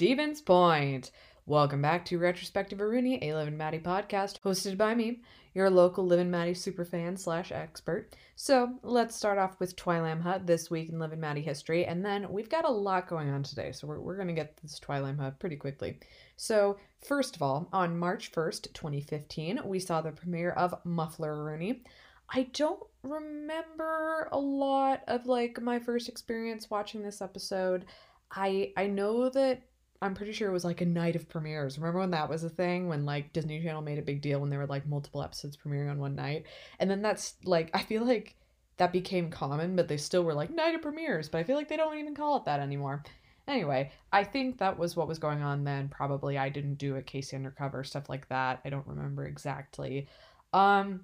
Stevens Point. Welcome back to Retrospective Rooney, a Liv and Maddie podcast, hosted by me, your local Liv and Maddie superfan slash expert. So let's start off with Twilam Hut this week in Liv and Maddie history, and then we've got a lot going on today, so we're, we're going to get this Twilam Hut pretty quickly. So, first of all, on March 1st, 2015, we saw the premiere of Muffler Rooney. I don't remember a lot of like my first experience watching this episode. I I know that I'm pretty sure it was like a night of premieres. Remember when that was a thing when like Disney Channel made a big deal when there were like multiple episodes premiering on one night? And then that's like I feel like that became common, but they still were like night of premieres, but I feel like they don't even call it that anymore. Anyway, I think that was what was going on then. Probably I didn't do it K.C. Undercover, stuff like that. I don't remember exactly. Um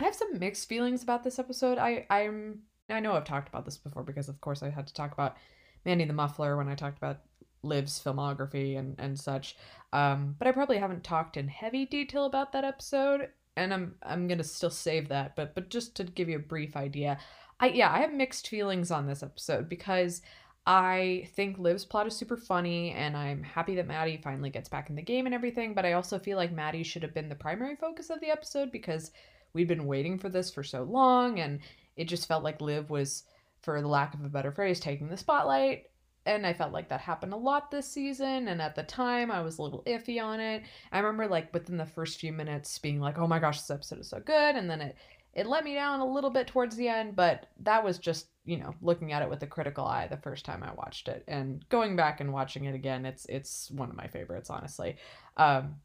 I have some mixed feelings about this episode. I I'm I know I've talked about this before because of course I had to talk about Mandy the Muffler when I talked about Liv's filmography and, and such. Um, but I probably haven't talked in heavy detail about that episode, and I'm I'm gonna still save that. But but just to give you a brief idea, I yeah I have mixed feelings on this episode because I think Liv's plot is super funny, and I'm happy that Maddie finally gets back in the game and everything. But I also feel like Maddie should have been the primary focus of the episode because we'd been waiting for this for so long, and it just felt like Liv was, for the lack of a better phrase, taking the spotlight and I felt like that happened a lot this season. And at the time, I was a little iffy on it. I remember like within the first few minutes being like, "Oh my gosh, this episode is so good," and then it it let me down a little bit towards the end. But that was just you know looking at it with a critical eye the first time I watched it, and going back and watching it again, it's it's one of my favorites, honestly. Um,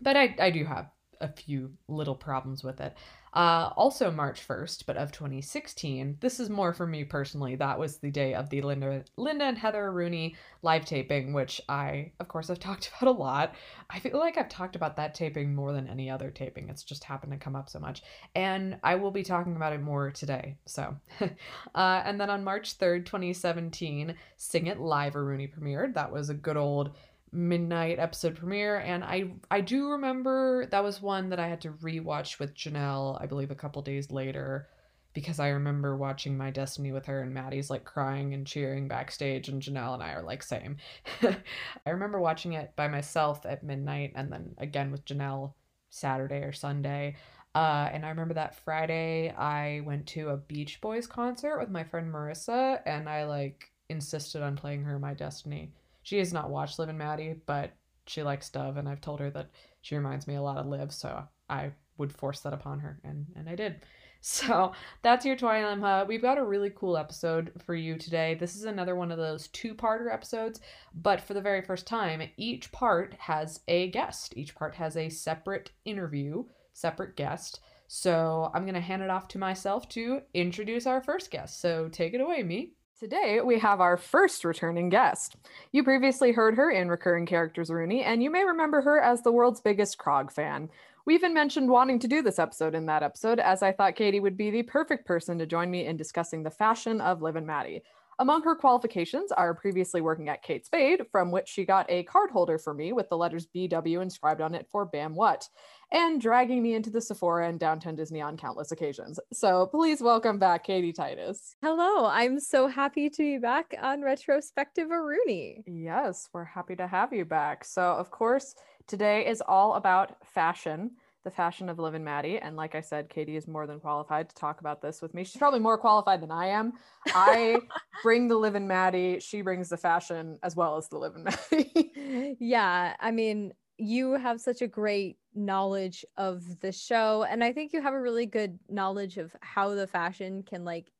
but I I do have a few little problems with it. Uh, also March 1st, but of 2016. This is more for me personally. That was the day of the Linda, Linda and Heather Rooney live taping, which I, of course, have talked about a lot. I feel like I've talked about that taping more than any other taping. It's just happened to come up so much. And I will be talking about it more today. So, uh, and then on March 3rd, 2017, Sing It Live a Rooney premiered. That was a good old midnight episode premiere and i i do remember that was one that i had to rewatch with janelle i believe a couple days later because i remember watching my destiny with her and maddie's like crying and cheering backstage and janelle and i are like same. I remember watching it by myself at midnight and then again with janelle saturday or sunday. Uh, and I remember that Friday I went to a Beach Boys concert with my friend Marissa, and I like insisted on playing her my Destiny she has not watched Liv and Maddie, but she likes Dove, and I've told her that she reminds me a lot of Liv, so I would force that upon her, and and I did. So that's your Twilight Hut. We've got a really cool episode for you today. This is another one of those two-parter episodes, but for the very first time, each part has a guest. Each part has a separate interview, separate guest. So I'm gonna hand it off to myself to introduce our first guest. So take it away, me. Today, we have our first returning guest. You previously heard her in Recurring Characters Rooney, and you may remember her as the world's biggest Krog fan. We even mentioned wanting to do this episode in that episode, as I thought Katie would be the perfect person to join me in discussing the fashion of Liv and Maddie. Among her qualifications are previously working at Kate Spade, from which she got a card holder for me with the letters BW inscribed on it for Bam What, and dragging me into the Sephora and downtown Disney on countless occasions. So please welcome back Katie Titus. Hello, I'm so happy to be back on Retrospective Rooney. Yes, we're happy to have you back. So, of course, today is all about fashion the fashion of Liv and Maddie. And like I said, Katie is more than qualified to talk about this with me. She's probably more qualified than I am. I bring the Liv and Maddie, she brings the fashion as well as the Liv and Maddie. yeah. I mean, you have such a great knowledge of the show. And I think you have a really good knowledge of how the fashion can like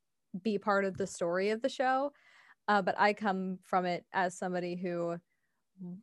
be part of the story of the show. Uh, but I come from it as somebody who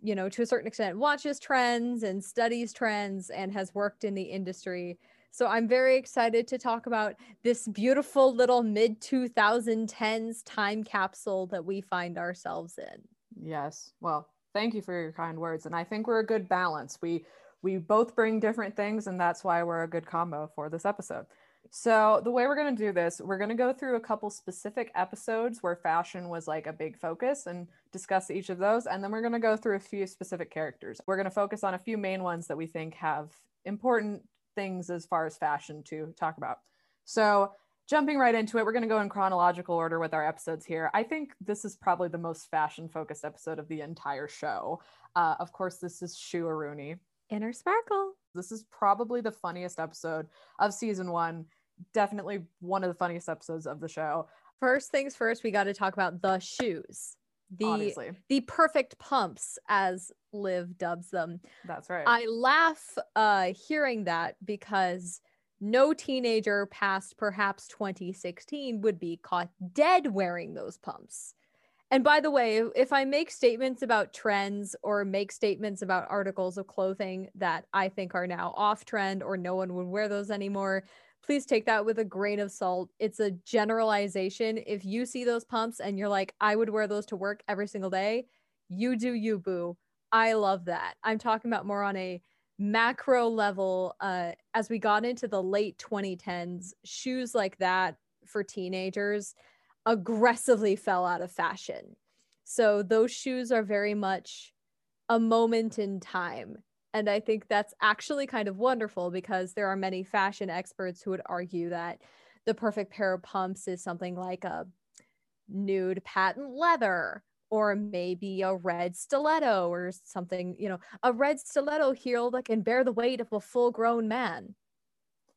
you know, to a certain extent, watches trends and studies trends and has worked in the industry. So I'm very excited to talk about this beautiful little mid 2010s time capsule that we find ourselves in. Yes. Well, thank you for your kind words and I think we're a good balance. We we both bring different things and that's why we're a good combo for this episode. So, the way we're going to do this, we're going to go through a couple specific episodes where fashion was like a big focus and discuss each of those. And then we're going to go through a few specific characters. We're going to focus on a few main ones that we think have important things as far as fashion to talk about. So, jumping right into it, we're going to go in chronological order with our episodes here. I think this is probably the most fashion focused episode of the entire show. Uh, of course, this is Shoe-a-Rooney. Inner sparkle. This is probably the funniest episode of season one. Definitely one of the funniest episodes of the show. First things first, we got to talk about the shoes. The Honestly, the perfect pumps as Liv dubs them. that's right. I laugh uh hearing that because no teenager past perhaps 2016 would be caught dead wearing those pumps. And by the way, if I make statements about trends or make statements about articles of clothing that I think are now off trend or no one would wear those anymore, please take that with a grain of salt. It's a generalization. If you see those pumps and you're like, I would wear those to work every single day, you do you, boo. I love that. I'm talking about more on a macro level. Uh, as we got into the late 2010s, shoes like that for teenagers aggressively fell out of fashion. So those shoes are very much a moment in time. And I think that's actually kind of wonderful because there are many fashion experts who would argue that the perfect pair of pumps is something like a nude patent leather or maybe a red stiletto or something, you know, a red stiletto heel that can bear the weight of a full grown man.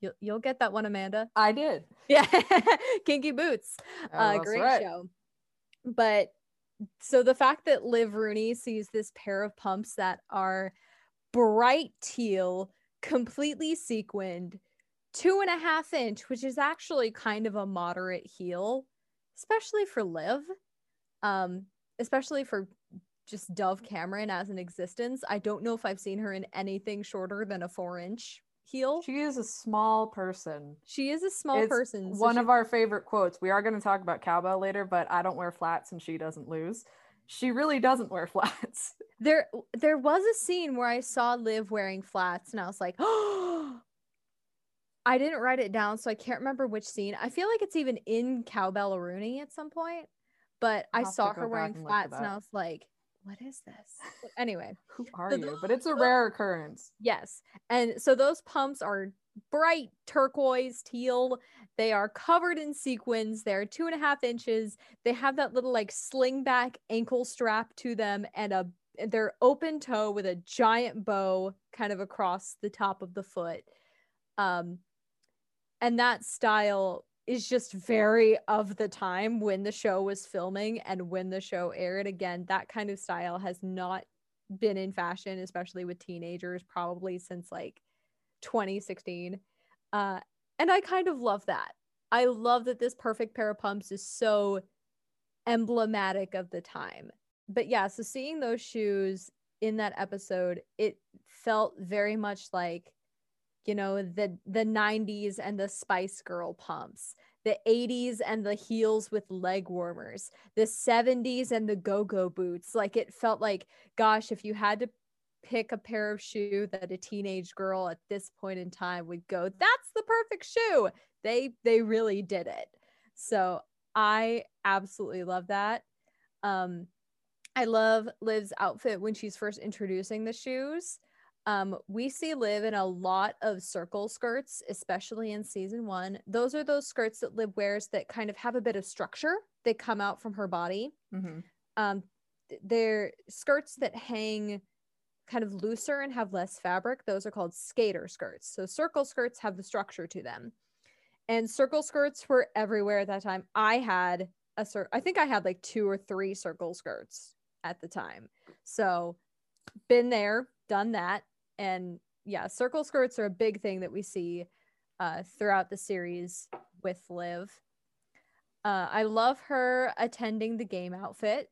You'll, you'll get that one, Amanda. I did. Yeah. Kinky Boots. Oh, uh, great right. show. But so the fact that Liv Rooney sees this pair of pumps that are bright teal, completely sequined, two and a half inch, which is actually kind of a moderate heel, especially for Liv, um, especially for just Dove Cameron as an existence. I don't know if I've seen her in anything shorter than a four inch heel. She is a small person. She is a small It's person. so One she- of our favorite quotes. We are going to talk about cowbell later, but I don't wear flats and she doesn't lose. She really doesn't wear flats. there there was a scene where I saw Liv wearing flats and I was like, oh I didn't write it down, so I can't remember which scene. I feel like it's even in Cowbell Rooney at some point, but I I'll to saw her wearing and look for flats and. I was like, what is this? Anyway, Who are you? But it's a rare occurrence. yes. And so those pumps are bright turquoise teal. They are covered in sequins. They're two and a half inches. They have that little like sling back ankle strap to them and a they're open toe with a giant bow kind of across the top of the foot. Um and that style is just very of the time when the show was filming and when the show aired. Again that kind of style has not been in fashion especially with teenagers probably since like 2016 uh and i kind of love that. I love that this perfect pair of pumps is so emblematic of the time. But yeah so seeing those shoes in that episode it felt very much like you know the the 90s and the spice girl pumps the 80s and the heels with leg warmers the 70s and the go-go boots. Like it felt like gosh if you had to pick a pair of shoe that a teenage girl at this point in time would go that's the perfect shoe they they really did it. So i absolutely love that. Um i love liv's outfit when she's first introducing the shoes um, we see Liv in a lot of circle skirts, especially in season one. Those are those skirts that Liv wears that kind of have a bit of structure. They come out from her body. Mhm. Um, they're skirts that hang kind of looser and have less fabric. Those are called skater skirts. So circle skirts have the structure to them. And circle skirts were everywhere at that time. I had a cir- I think I had like two or three circle skirts at the time. So been there, done that. And yeah, circle skirts are a big thing that we see uh, throughout the series with Liv. Uh, I love her attending the game outfit.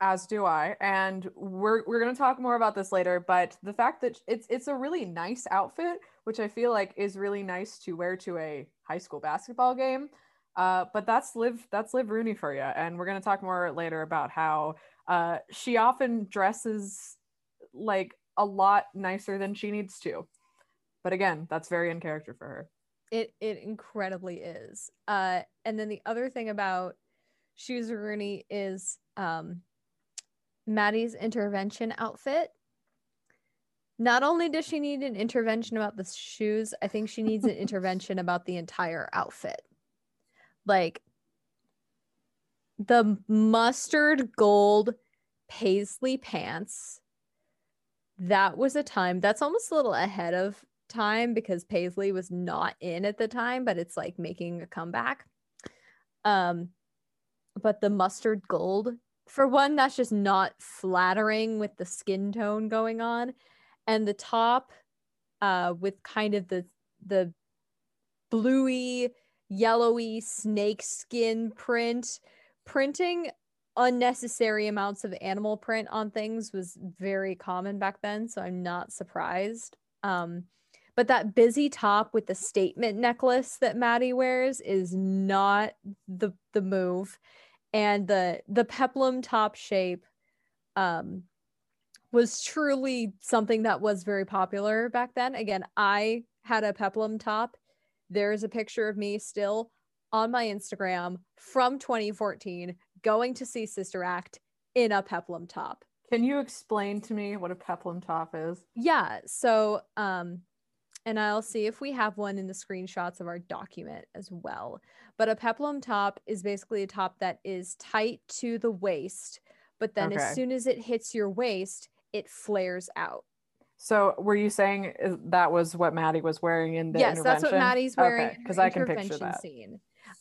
As do I. And we're we're gonna talk more about this later, but the fact that it's it's a really nice outfit, which I feel like is really nice to wear to a high school basketball game. Uh, but that's Liv that's Liv Rooney for you. And we're gonna talk more later about how uh, she often dresses like a lot nicer than she needs to. But again, that's very in character for her. It it incredibly is. Uh, and then the other thing about Shoes Rooney is um, Maddie's intervention outfit. Not only does she need an intervention about the shoes, I think she needs an intervention about the entire outfit. Like the mustard gold paisley pants. That was a time that's almost a little ahead of time because paisley was not in at the time, but it's like making a comeback. Um, but the mustard gold, for one, that's just not flattering with the skin tone going on and the top uh with kind of the the bluey yellowy snake skin print printing unnecessary amounts of animal print on things was very common back then so i'm not surprised um but that busy top with the statement necklace that maddie wears is not the the move and the the peplum top shape um was truly something that was very popular back then. Again, I had a peplum top. There's a picture of me still on my Instagram from 2014 going to see Sister Act in a peplum top. Can you explain to me what a peplum top is? Yeah, so um and I'll see if we have one in the screenshots of our document as well. But a peplum top is basically a top that is tight to the waist, but then okay. as soon as it hits your waist, it flares out. So were you saying that was what Maddie was wearing in the yes, that's what Maddie's wearing because okay, I can picture that scene.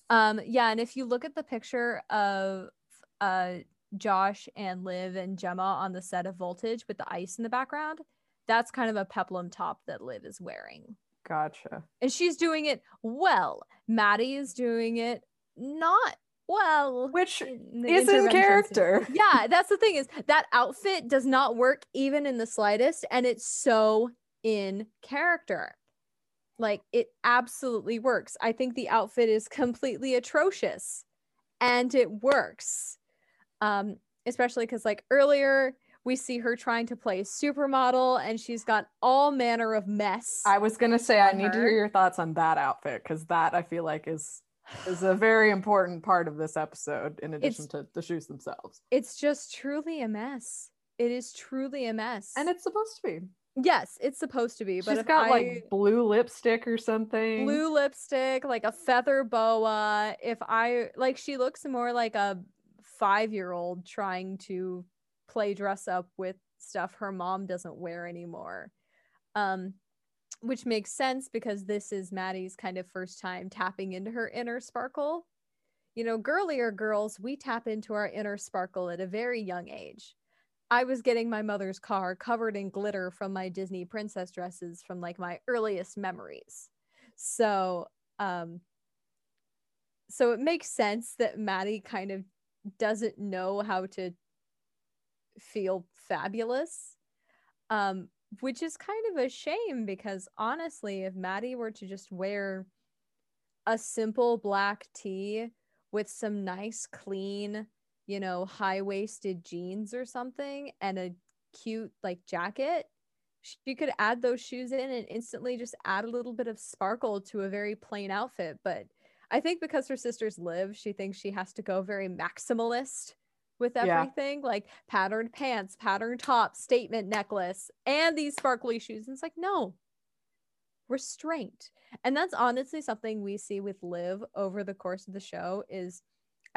Um, yeah, and if you look at the picture of uh Josh and Liv and Gemma on the set of Voltage with the ice in the background, that's kind of a peplum top that Liv is wearing. Gotcha. And she's doing it well. Maddie is doing it not well which is in character yeah that's the thing is that outfit does not work even in the slightest and it's so in character like it absolutely works i think the outfit is completely atrocious and it works um especially because like earlier we see her trying to play supermodel and she's got all manner of mess i was gonna say i need her. to hear your thoughts on that outfit because that i feel like is is a very important part of this episode in addition it's, to the shoes themselves. It's just truly a mess. It is truly a mess. And it's supposed to be. Yes, it's supposed to be. But She's got I, like blue lipstick or something. Blue lipstick, like a feather boa. If I like she looks more like a five year old trying to play dress up with stuff her mom doesn't wear anymore. Um, which makes sense because this is Maddie's kind of first time tapping into her inner sparkle. You know, girlier girls, we tap into our inner sparkle at a very young age. I was getting my mother's car covered in glitter from my Disney princess dresses from like my earliest memories. So, um, so it makes sense that Maddie kind of doesn't know how to feel fabulous. Um, which is kind of a shame because honestly, if Maddie were to just wear a simple black tee with some nice, clean, you know, high waisted jeans or something and a cute like jacket, she could add those shoes in and instantly just add a little bit of sparkle to a very plain outfit. But I think because her sisters live, she thinks she has to go very maximalist with everything yeah. like patterned pants, patterned top, statement necklace, and these sparkly shoes. And it's like, no, restraint. And that's honestly something we see with Liv over the course of the show is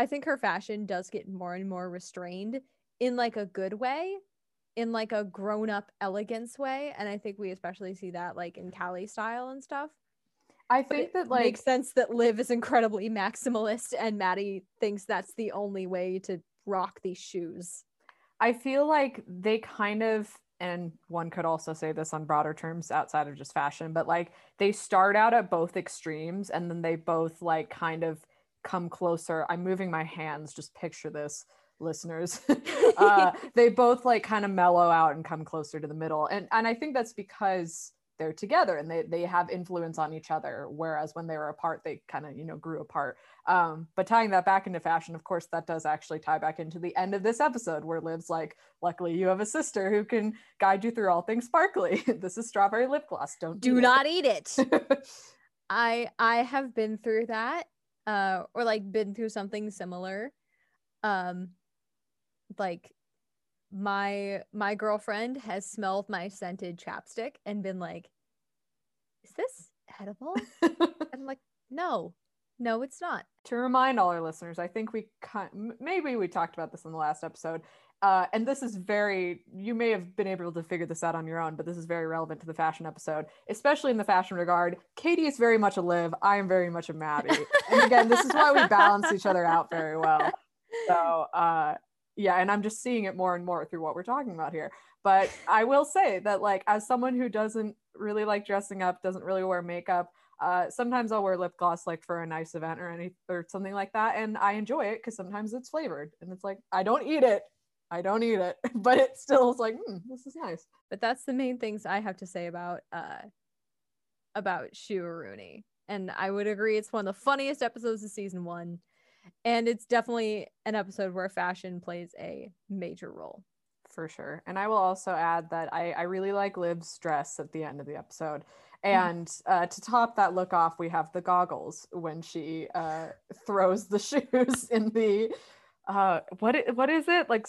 I think her fashion does get more and more restrained in like a good way, in like a grown-up elegance way. And I think we especially see that like in Cali style and stuff. I think that like makes sense that Liv is incredibly maximalist and Maddie thinks that's the only way to rock these shoes. I feel like they kind of and one could also say this on broader terms outside of just fashion, but like they start out at both extremes and then they both like kind of come closer. I'm moving my hands, just picture this, listeners. uh, they both like kind of mellow out and come closer to the middle. And and I think that's because they're together and they, they have influence on each other whereas when they were apart they kind of you know grew apart um, but tying that back into fashion of course that does actually tie back into the end of this episode where liv's like luckily you have a sister who can guide you through all things sparkly this is strawberry lip gloss don't do eat not eat it i i have been through that uh or like been through something similar um like my my girlfriend has smelled my scented chapstick and been like, "Is this edible?" I'm like, "No, no, it's not." to remind all our listeners, I think we kind maybe we talked about this in the last episode. Uh, and this is very you may have been able to figure this out on your own, but this is very relevant to the fashion episode, especially in the fashion regard. Katie is very much a live, I am very much a Maddie. and again, this is why we balance each other out very well. So uh yeah, and I'm just seeing it more and more through what we're talking about here. But I will say that like as someone who doesn't really like dressing up, doesn't really wear makeup, uh, sometimes I'll wear lip gloss like for a nice event or any or something like that, and I enjoy it because sometimes it's flavored, and it's like I don't eat it, I don't eat it, but it still is like hmm, this is nice. But that's the main things I have to say about uh about Shoe-a-Rooney. And I would agree it's one of the funniest episodes of season one. And it's definitely an episode where fashion plays a major role. for sure. And I will also add that I, I really like Liv's dress at the end of the episode. Mm-hmm. And uh, to top that look off, we have the goggles when she uh, throws the shoes in the uh, what what is it like?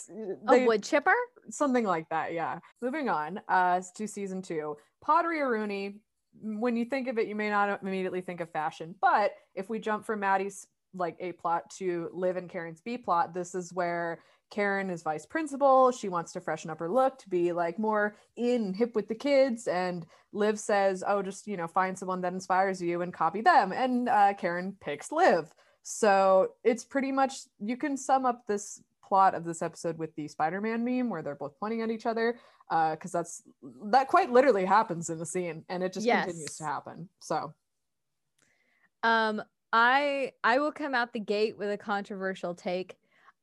they- a wood chipper? something like that. Yeah. Moving on uh, to season two, Pottery Rooney. When you think of it, you may not immediately think of fashion, but if we jump from Maddie's like A plot to Liv and Karen's B plot, this is where Karen is vice principal. She wants to freshen up her look to be like more in hip with the kids. And Liv says, Oh, just, you know, find someone that inspires you and copy them. And uh, Karen picks Liv. So it's pretty much, you can sum up this plot of this episode with the Spider-Man meme where they're both pointing at each other because that's that quite literally happens in the scene and it just continues to happen. So Um, I I will come out the gate with a controversial take.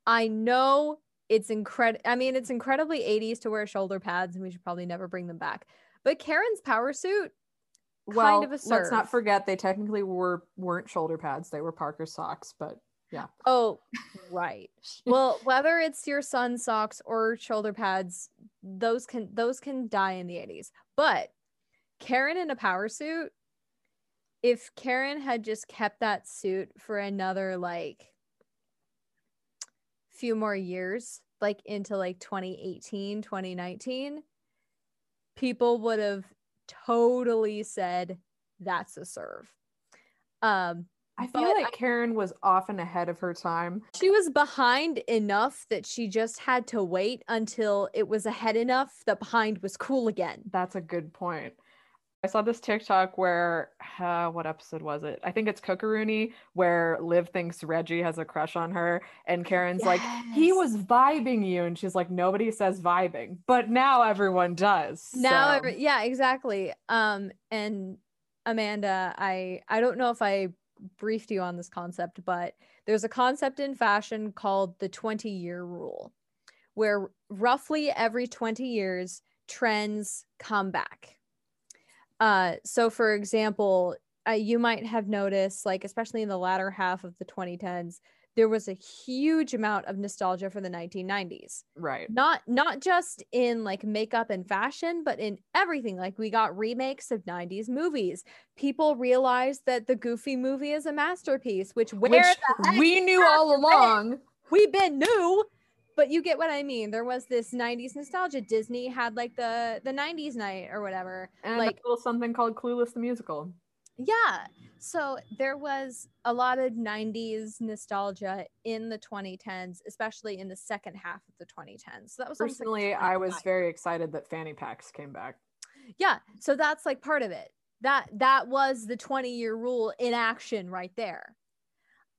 I know it's incredible. I mean, it's incredibly 80s to wear shoulder pads, and we should probably never bring them back. But Karen's power suit, well, kind of a let's not forget they technically were weren't shoulder pads; they were Parker socks. But yeah. Oh, right. well, whether it's your sun socks or shoulder pads, those can those can die in the 80s. But Karen in a power suit, if Karen had just kept that suit for another like few more years, like into like 2018, 2019, people would have totally said that's a serve. Um I feel But like I- Karen was often ahead of her time. she was behind enough that she just had to wait until it was ahead enough that behind was cool again. That's a good point. I saw this TikTok where, uh, what episode was it? I think it's Cook-a-Rooney, where Liv thinks Reggie has a crush on her, and Karen's like, he was vibing you, and she's like, nobody says vibing, but now everyone does. Now, so- every, yeah, exactly. Um, and Amanda, I I don't know if I briefed you on this concept, but there's a concept in fashion called the 20 year rule, where roughly every 20 years trends come back. Uh, so for example, uh, you might have noticed, like especially in the latter half of the 2010s, there was a huge amount of nostalgia for the 1990s right. not not just in like makeup and fashion but in everything. Like we got remakes of 90s movies. People realized that the goofy movie is a masterpiece which where Which we knew all along. we've been new but you get what i mean there was this 90s nostalgia disney had like the the 90s night or whatever And like a little something called Clueless the Musical. yeah. So there was a lot of 90s nostalgia in the 2010s, especially in the second half of the 2010s. So that was Personally, I was very excited that fanny packs came back. Yeah, so that's like part of it. That that was the 20 year rule in action right there.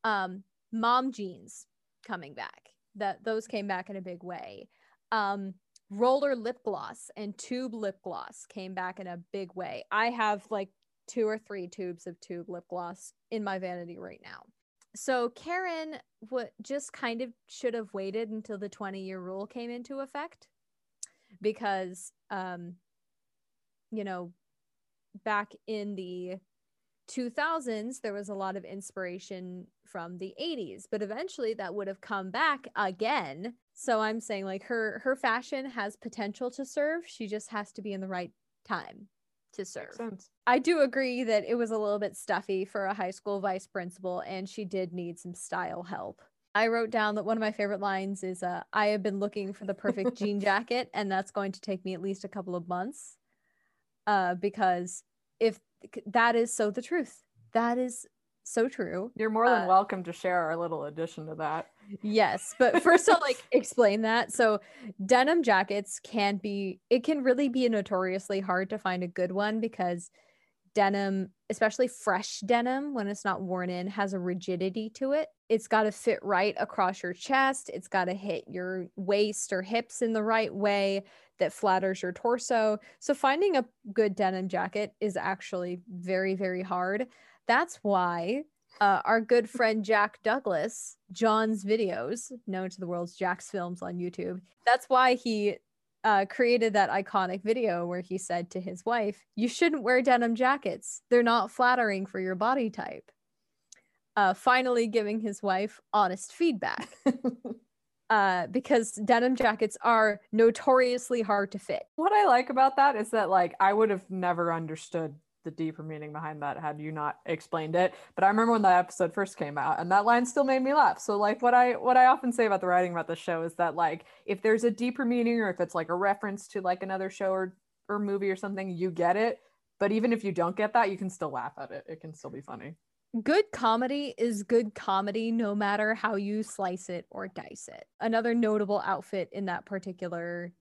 Um mom jeans coming back. That those came back in a big way. Um roller lip gloss and tube lip gloss came back in a big way. I have like two or three tubes of tube lip gloss in my vanity right now. So Karen what just kind of should have waited until the 20 year rule came into effect because um you know back in the 2000s there was a lot of inspiration from the 80s but eventually that would have come back again so i'm saying like her her fashion has potential to serve she just has to be in the right time to serve I do agree that it was a little bit stuffy for a high school vice principal, and she did need some style help. I wrote down that one of my favorite lines is uh, I have been looking for the perfect jean jacket, and that's going to take me at least a couple of months. Uh, because if that is so the truth, that is so true. You're more than Uh, welcome to share our little addition to that. Yes, but first I'll like explain that. So denim jackets can be it can really be notoriously hard to find a good one because denim, especially fresh denim when it's not worn in, has a rigidity to it. It's got to fit right across your chest. It's got to hit your waist or hips in the right way that flatters your torso. So finding a good denim jacket is actually very very hard. That's why uh, our good friend Jack Douglass, John's videos, known to the world's JacksFilms on YouTube. That's why he uh, created that iconic video where he said to his wife, You shouldn't wear denim jackets. They're not flattering for your body type. Uh, finally, giving his wife honest feedback. Uh, because denim jackets are notoriously hard to fit. What I like about that is that like I would have never understood the deeper meaning behind that had you not explained it. But I remember when that episode first came out and that line still made me laugh. So like what I what I often say about the writing about the show is that like if there's a deeper meaning or if it's like a reference to like another show or or movie or something, you get it. But even if you don't get that, you can still laugh at it. It can still be funny. Good comedy is good comedy no matter how you slice it or dice it. Another notable outfit in that particular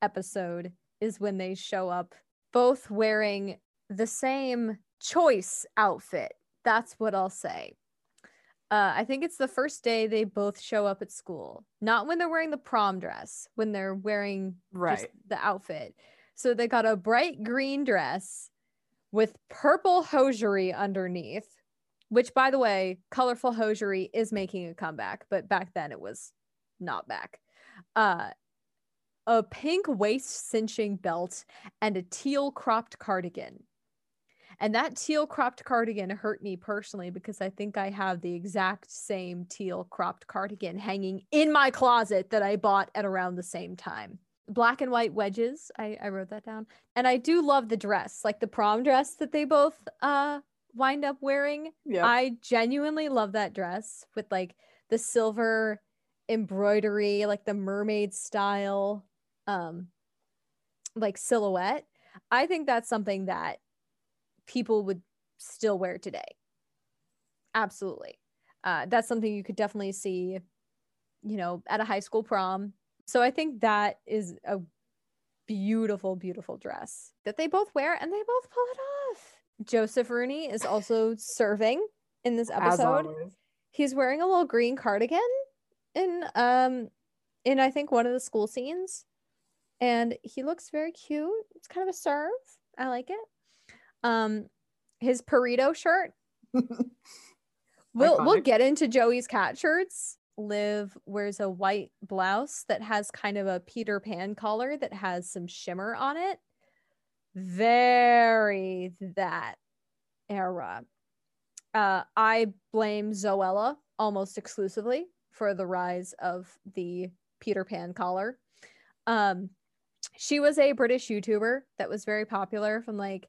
episode is when they show up both wearing the same choice outfit. That's what I'll say. Uh, I think it's the first day they both show up at school. Not when they're wearing the prom dress, when they're wearing just Right. the outfit. So they got a bright green dress with purple hosiery underneath, which, by the way, colorful hosiery is making a comeback, but back then it was not back. Uh, a pink waist cinching belt and a teal cropped cardigan. And that teal cropped cardigan hurt me personally because I think I have the exact same teal cropped cardigan hanging in my closet that I bought at around the same time. Black and white wedges. I, I wrote that down. And I do love the dress, like the prom dress that they both uh wind up wearing. Yeah. I genuinely love that dress with like the silver embroidery, like the mermaid style um like silhouette. I think that's something that people would still wear today. Absolutely. Uh, that's something you could definitely see, you know, at a high school prom. So I think that is a beautiful, beautiful dress that they both wear and they both pull it off. Joseph Rooney is also serving in this episode. He's wearing a little green cardigan in um in I think one of the school scenes. And he looks very cute. It's kind of a serve. I like it. Um his burrito shirt. We'll we'll get into Joey's cat shirts. Liv wears a white blouse that has kind of a Peter Pan collar that has some shimmer on it. Very that era. Uh, I blame Zoella almost exclusively for the rise of the Peter Pan collar. Um, she was a British YouTuber that was very popular from like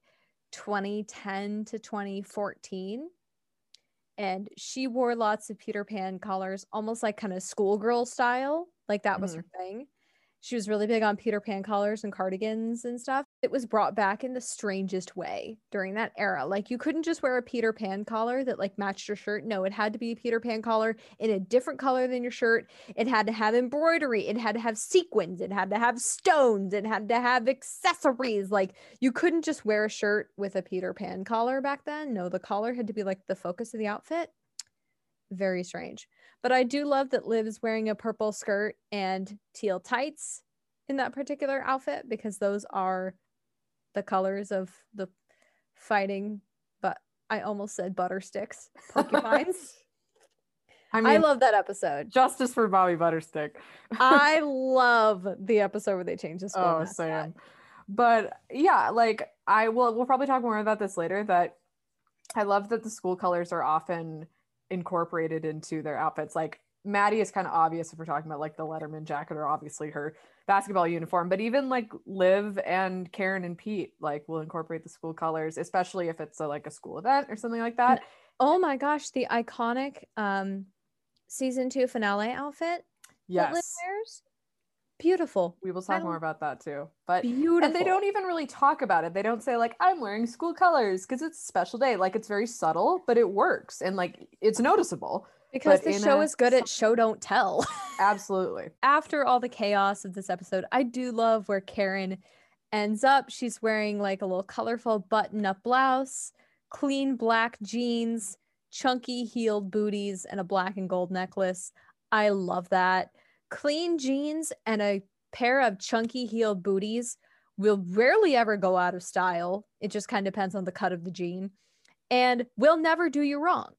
2010 to 2014. And she wore lots of Peter Pan collars, almost like kind of schoolgirl style. Like that was her thing. She was really big on Peter Pan collars and cardigans and stuff. It was brought back in the strangest way during that era. Like you couldn't just wear a Peter Pan collar that like matched your shirt. No, it had to be a Peter Pan collar in a different color than your shirt. It had to have embroidery. It had to have sequins. It had to have stones. It had to have accessories. Like you couldn't just wear a shirt with a Peter Pan collar back then. No, the collar had to be like the focus of the outfit. Very strange. But I do love that Liv is wearing a purple skirt and teal tights in that particular outfit because those are the colors of the fighting, but I almost said butter sticks, porcupines. I I, love that episode. justice for Bobby Butterstick. I love the episode where they change the school. Oh. Sam. But yeah, like I will we'll probably talk more about this later, but I love that the school colors are often incorporated into their outfits. Like Maddie is kind of obvious if we're talking about like the Letterman jacket or obviously her basketball uniform, but even like Liv and Karen and Pete like will incorporate the school colors, especially if it's a, like a school event or something like that. Oh my gosh, the iconic um season two finale outfit that Liv Yes. Beautiful. We will talk I more about that too. But Beautiful. and they don't even really talk about it. They don't say like I'm wearing school colors because it's a special day. Like it's very subtle, but it works and like it's noticeable. because but the show a is good at show don't tell. Absolutely. After all the chaos of this episode, I do love where Karen ends up. She's wearing like a little colorful button up blouse, clean black jeans, chunky heeled booties, and a black and gold necklace. I love that. Clean jeans and a pair of chunky heeled booties will rarely ever go out of style. It just kind of depends on the cut of the jean and will never do you wrong.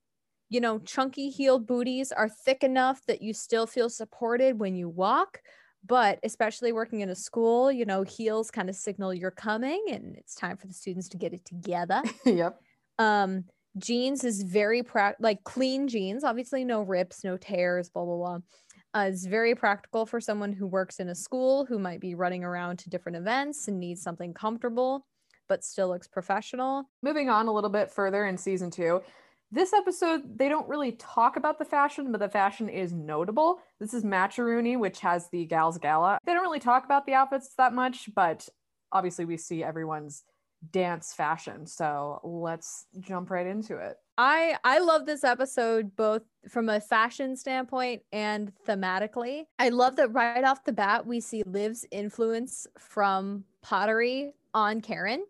You know, chunky heeled booties are thick enough that you still feel supported when you walk, but especially working in a school, you know, heels kind of signal you're coming and it's time for the students to get it together. yep. Um, jeans is very prac like clean jeans, obviously no rips, no tears, blah blah blah. Uh, is very practical for someone who works in a school who might be running around to different events and needs something comfortable but still looks professional. Moving on a little bit further in season two. This episode, they don't really talk about the fashion, but the fashion is notable. This is Match-a-Rooney, which has the Gals Gala. They don't really talk about the outfits that much, but obviously we see everyone's dance fashion. So let's jump right into it. I I love this episode both from a fashion standpoint and thematically. I love that right off the bat we see Liv's influence from pottery on Karen.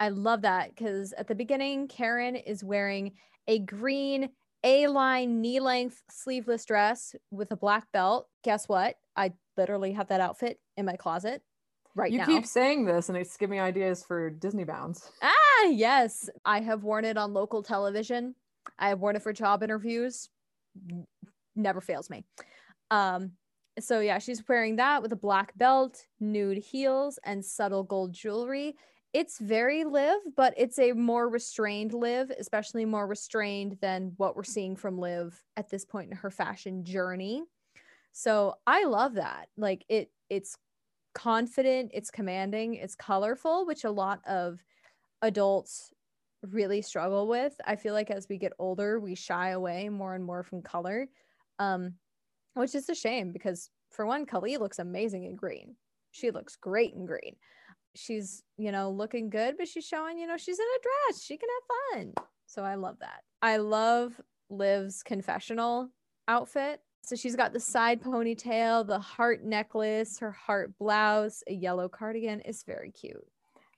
I love that because at the beginning Karen is wearing a green A-line knee-length sleeveless dress with a black belt. Guess what? I literally have that outfit in my closet right you now. keep saying this, and it's giving me ideas for Disney bounds. Ah, yes. I have worn it on local television. I have worn it for job interviews. Never fails me. Um, so yeah, she's wearing that with a black belt, nude heels, and subtle gold jewelry. It's very live but it's a more restrained live especially more restrained than what we're seeing from live at this point in her fashion journey. So I love that. Like it, it's confident, it's commanding, it's colorful, which a lot of adults really struggle with. I feel like as we get older, we shy away more and more from color, um, which is a shame because for one, Kali looks amazing in green. She looks great in green. She's, you know, looking good, but she's showing, you know, she's in a dress. She can have fun. So I love that. I love Liv's confessional outfit. So she's got the side ponytail, the heart necklace, her heart blouse, a yellow cardigan. It's very cute.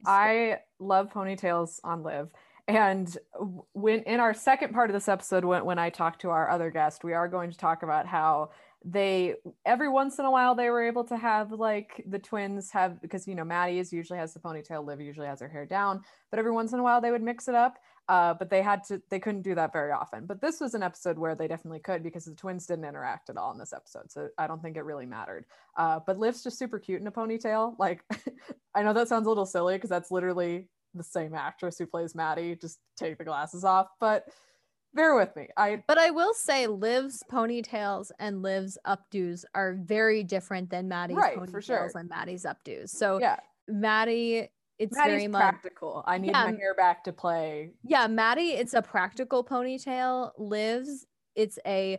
I love ponytails on Liv. And when in our second part of this episode, when, when I talk to our other guest, we are going to talk about how they every once in a while they were able to have like the twins have because you know Maddie is usually has the ponytail, Liv usually has her hair down, but every once in a while they would mix it up. Uh, but they had to they couldn't do that very often. But this was an episode where they definitely could because the twins didn't interact at all in this episode. So I don't think it really mattered. Uh, but Liv's just super cute in a ponytail. Like I know that sounds a little silly because that's literally the same actress who plays Maddie. Just take the glasses off, but bear with me. I But I will say Liv's ponytails and Liv's updos are very different than Maddie's Right, ponytails for sure. and Maddie's updos. So yeah, Maddie, it's Maddie's very much practical. I need Yeah, my hair back to play. yeah, Maddie, it's a practical ponytail. Lives, it's a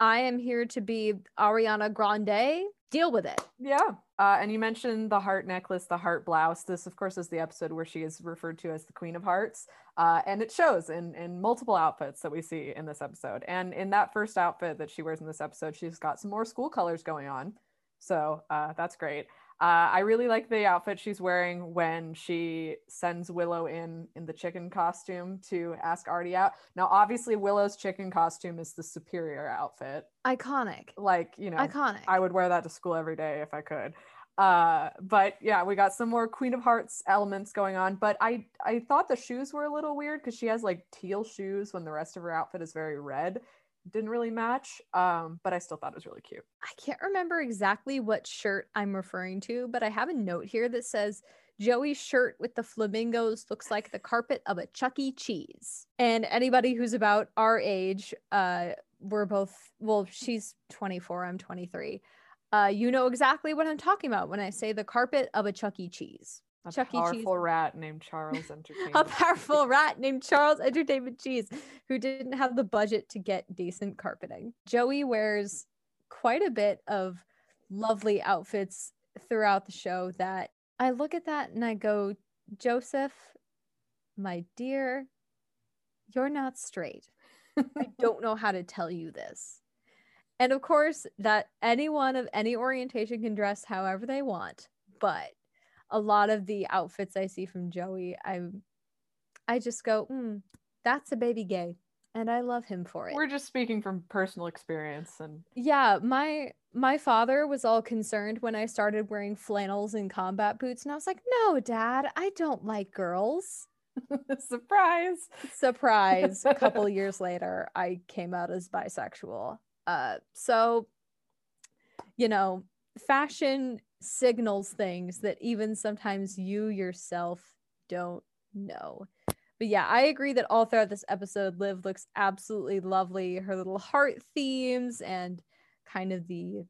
I am here to be Ariana Grande. Deal with it. Yeah. Uh, and you mentioned the heart necklace, the heart blouse. This, of course, is the episode where she is referred to as the Queen of Hearts. Uh, and it shows in, in multiple outfits that we see in this episode. And in that first outfit that she wears in this episode, she's got some more school colors going on. So uh, that's great. Uh, I really like the outfit she's wearing when she sends Willow in in the chicken costume to ask Artie out. Now, obviously, Willow's chicken costume is the superior outfit. Iconic. Like, you know, Iconic. I would wear that to school every day if I could. Uh, but yeah, we got some more Queen of Hearts elements going on. But I I thought the shoes were a little weird because she has like teal shoes when the rest of her outfit is very red. Didn't really match. Um, but I still thought it was really cute. I can't remember exactly what shirt I'm referring to, but I have a note here that says Joey's shirt with the flamingos looks like the carpet of a Chuck E. Cheese. And anybody who's about our age, uh, we're both well, she's 24, I'm 23. Uh, you know exactly what I'm talking about when I say the carpet of a Chuck E. Cheese. A Chuck E. Powerful rat named Charles Entertainment. a powerful rat named Charles Entertainment Cheese who didn't have the budget to get decent carpeting. Joey wears quite a bit of lovely outfits throughout the show that I look at that and I go, Joseph, my dear, you're not straight. I don't know how to tell you this. And of course, that anyone of any orientation can dress however they want, but a lot of the outfits I see from Joey, I I just go, mm, that's a baby gay, and I love him for it. We're just speaking from personal experience and Yeah, my my father was all concerned when I started wearing flannels and combat boots, and I was like, "No, Dad, I don't like girls." surprise. Surprise! a couple years later, I came out as bisexual. Uh, so you know, fashion signals things that even sometimes you yourself don't know. But yeah, I agree that all throughout this episode, Liv looks absolutely lovely. Her little heart themes and kind of the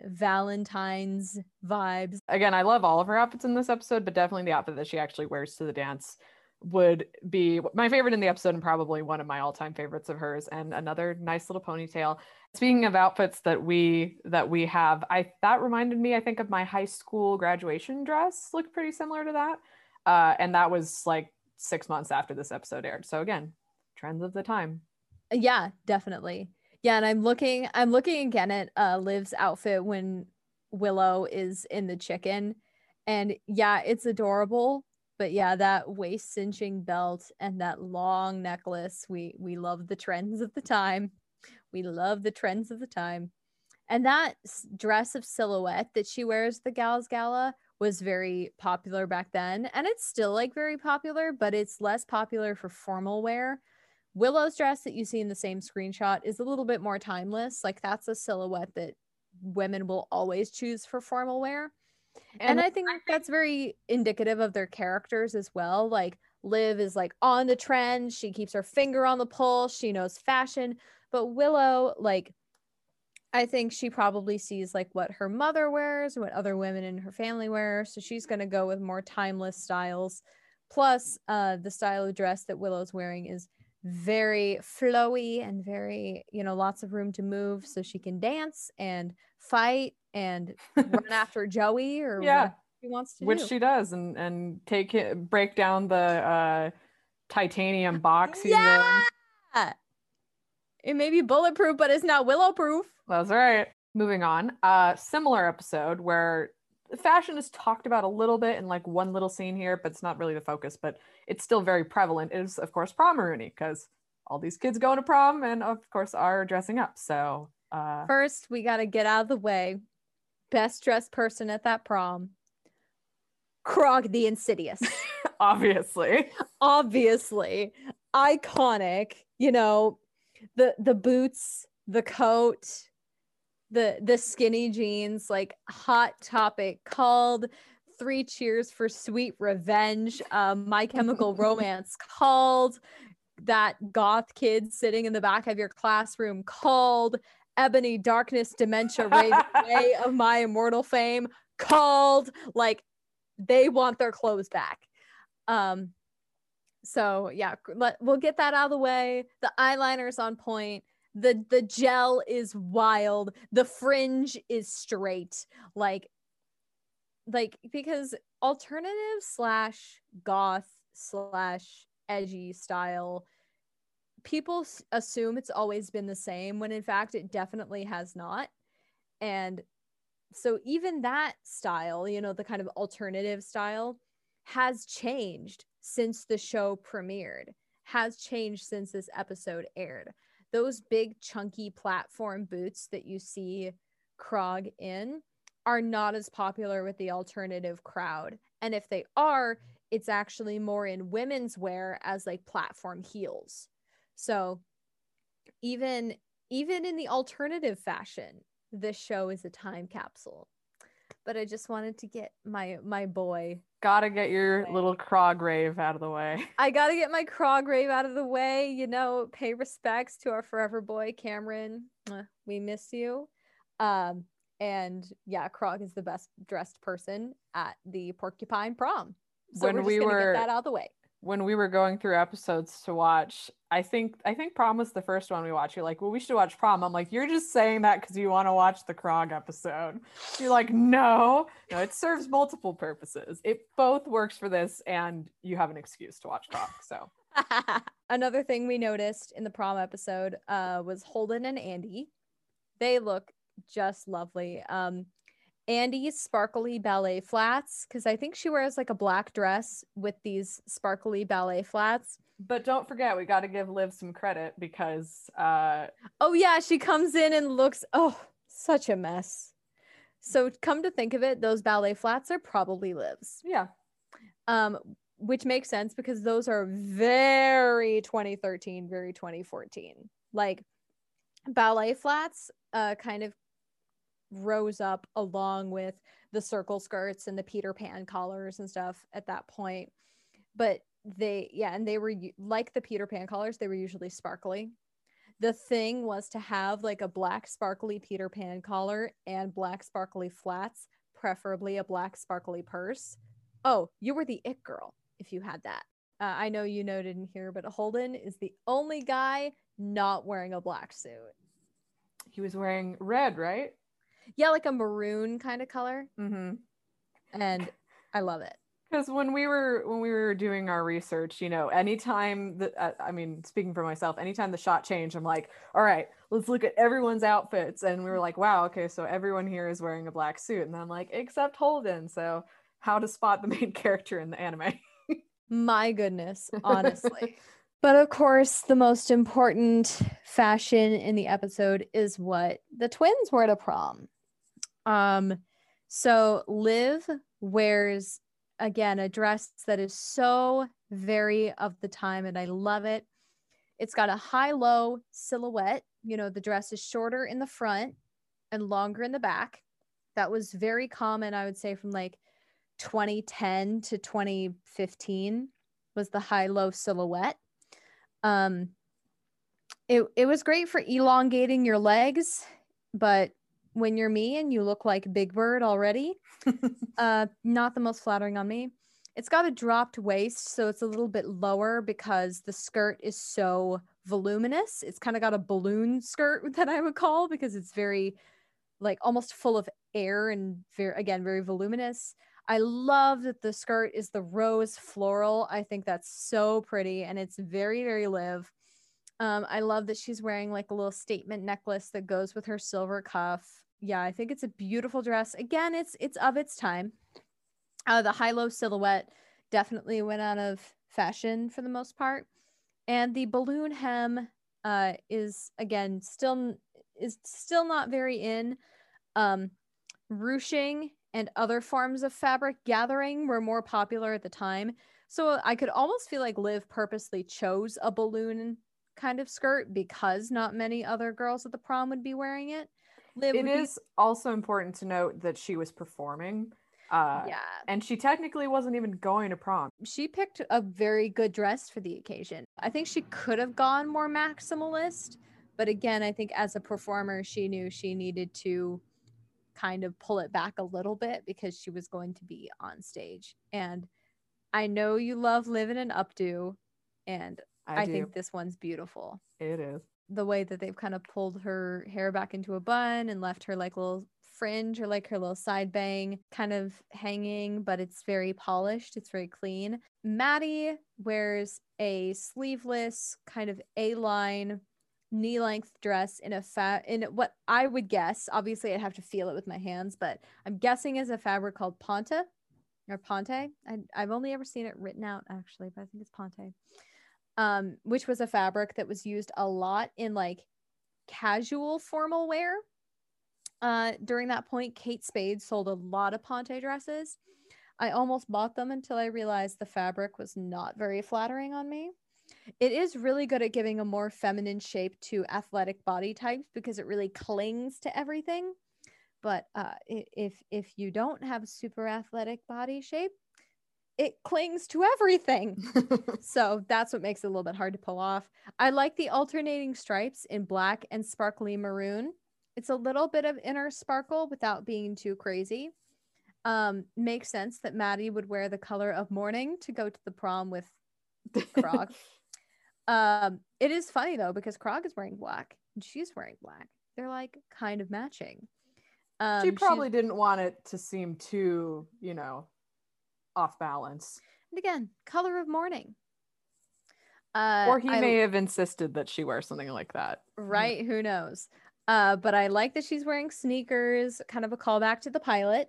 Valentine's vibes. Again, I love all of her outfits in this episode, but definitely the outfit that she actually wears to the dance would be my favorite in the episode and probably one of my all-time favorites of hers and another nice little ponytail speaking of outfits that we that we have i that reminded me i think of my high school graduation dress looked pretty similar to that uh, and that was like six months after this episode aired so again trends of the time Yeah, definitely. Yeah, and I'm looking I'm looking again at uh Liv's outfit when Willow is in the chicken. And yeah, it's adorable. But yeah, that waist cinching belt and that long necklace. We we love the trends of the time. We love the trends of the time. And that dress of silhouette that she wears the Gals Gala was very popular back then. And it's still like very popular, but it's less popular for formal wear. Willow's dress that you see in the same screenshot is a little bit more timeless. Like that's a silhouette that women will always choose for formal wear. And, I think that's very indicative of their characters as well. Like Liv is like on the trend, she keeps her finger on the pulse, she knows fashion. But Willow, like, I think she probably sees like what her mother wears, what other women in her family wear. So she's going to go with more timeless styles. Plus, uh, the style of dress that Willow's wearing is very flowy and very, you know, lots of room to move so she can dance and fight and run after Joey or Yeah. she wants to which do. she does and and take it break down the uh titanium box he's in. yeah. It may be bulletproof, but it's not willow proof. That's right. Moving on. Uh similar episode where fashion is talked about a little bit in like one little scene here, but it's not really the focus, but it's still very prevalent. Is of course prom Rooney, because all these kids going to prom and of course are dressing up. So uh First, we got to get out of the way. Best dressed person at that prom. Krog the Insidious. obviously. Obviously, iconic. You know, the the boots, the coat, the the skinny jeans, like hot topic called Three Cheers for Sweet Revenge, um, My Chemical Romance called that goth kid sitting in the back of your classroom called Ebony Darkness Dementia Raven Way of My Immortal Fame called like they want their clothes back. Um so yeah, let, we'll get that out of the way. The eyeliner's on point. The the gel is wild. The fringe is straight. Like like because alternative slash goth slash edgy style people assume it's always been the same when in fact it definitely has not and so even that style you know the kind of alternative style has changed since the show premiered has changed since this episode aired those big chunky platform boots that you see krog in are not as popular with the alternative crowd. And if they are it's actually more in women's wear as like platform heels. So even even in the alternative fashion this show is a time capsule but i just wanted to get my my boy Gotta get your little Krog rave out of the way. i gotta get my krog rave out of the way you know pay respects to our forever boy cameron we miss you um And yeah, Krog is the best dressed person at the porcupine prom. So When we're just we gonna were- get that out of the way. When we were going through episodes to watch, I think I think prom was the first one we watched. You're like, well, we should watch prom. I'm like, you're just saying that because you want to watch the Krog episode. You're like, no, no, it serves multiple purposes. It both works for this, and you have an excuse to watch Krog. So Another thing we noticed in the prom episode uh, was Holden and Andy. They look just lovely. Um, Andy's sparkly ballet flats, because I think she wears like a black dress with these sparkly ballet flats. But don't forget, we got to give Liv some credit because, uh, Oh, yeah, she comes in and looks, oh, such a mess. So, come to think of it, those ballet flats are probably Liv's. yeah, um which makes sense because those are very 2013 very 2014 like ballet flats uh kind of rose up along with the circle skirts and the peter pan collars and stuff at that point but they yeah and they were like the peter pan collars they were usually sparkly the thing was to have like a black sparkly peter pan collar and black sparkly flats preferably a black sparkly purse Oh, you were the it girl if you had that. Uh, I know you noted in here, but Holden is the only guy not wearing a black suit. he was wearing red, right? Yeah, like a maroon kind of color. Mm-hmm. And I love it. because when we were when we were doing our research you know anytime that uh, i mean speaking for myself anytime the shot changed i'm like all right let's look at everyone's outfits and we were like wow okay so everyone here is wearing a black suit and i'm like except holden so how to spot the main character in the anime My goodness, honestly. but of course, the most important fashion in the episode is what the twins wear to prom. Um, so Liv wears again a dress that is so very of the time, and I love it. It's got a high-low silhouette. You know, the dress is shorter in the front and longer in the back. That was very common, I would say, from like 2010 to 2015 was the high-low silhouette. Um, it it was great for elongating your legs, but when you're me and you look like Big Bird already, uh, not the most flattering on me. It's got a dropped waist, so it's a little bit lower because the skirt is so voluminous. It's kind of got a balloon skirt that I would call because it's very like almost full of air and very again very voluminous. I love that the skirt is the rose floral. I think that's so pretty and it's very very live. Um, I love that she's wearing like a little statement necklace that goes with her silver cuff. Yeah, I think it's a beautiful dress. Again, it's it's of its time. Uh, the high-low silhouette definitely went out of fashion for the most part, and the balloon hem uh, is again still is still not very in. Um, ruching and other forms of fabric gathering were more popular at the time, so I could almost feel like Liv purposely chose a balloon kind of skirt because not many other girls at the prom would be wearing it. Liv, it is also important to note that she was performing uh yeah. and she technically wasn't even going to prom she picked a very good dress for the occasion. I think she could have gone more maximalist, but again, I think as a performer, she knew she needed to kind of pull it back a little bit because she was going to be on stage. And I know you love living in updo, and i, I, think this one's beautiful. it is The way that they've kind of pulled her hair back into a bun and left her like little fringe or like her little side bang kind of hanging, but it's very polished. It's very clean. Maddie wears a sleeveless kind of A line knee length dress in a fat in what I would guess. Obviously, I'd have to feel it with my hands, but I'm guessing is a fabric called Ponte or Ponte. I, I've only ever seen it written out actually, but I think it's Ponte. Um, which was a fabric that was used a lot in like casual formal wear. Uh, during that point, Kate Spade sold a lot of Ponte dresses. I almost bought them until I realized the fabric was not very flattering on me. It is really good at giving a more feminine shape to athletic body types because it really clings to everything. But uh, if if you don't have a super athletic body shape, it clings to everything. so that's what makes it a little bit hard to pull off. I like the alternating stripes in black and sparkly maroon. It's a little bit of inner sparkle without being too crazy. Um, makes sense that Maddie would wear the color of mourning to go to the prom with Krog. um, it is funny though because Krog is wearing black and she's wearing black. They're like kind of matching. Um, she probably didn't want it to seem too, you know, off balance. and again color of mourning. Uh, or he I- may have insisted that she wear something like that. right who knows uh but i like that she's wearing sneakers kind of a callback to the pilot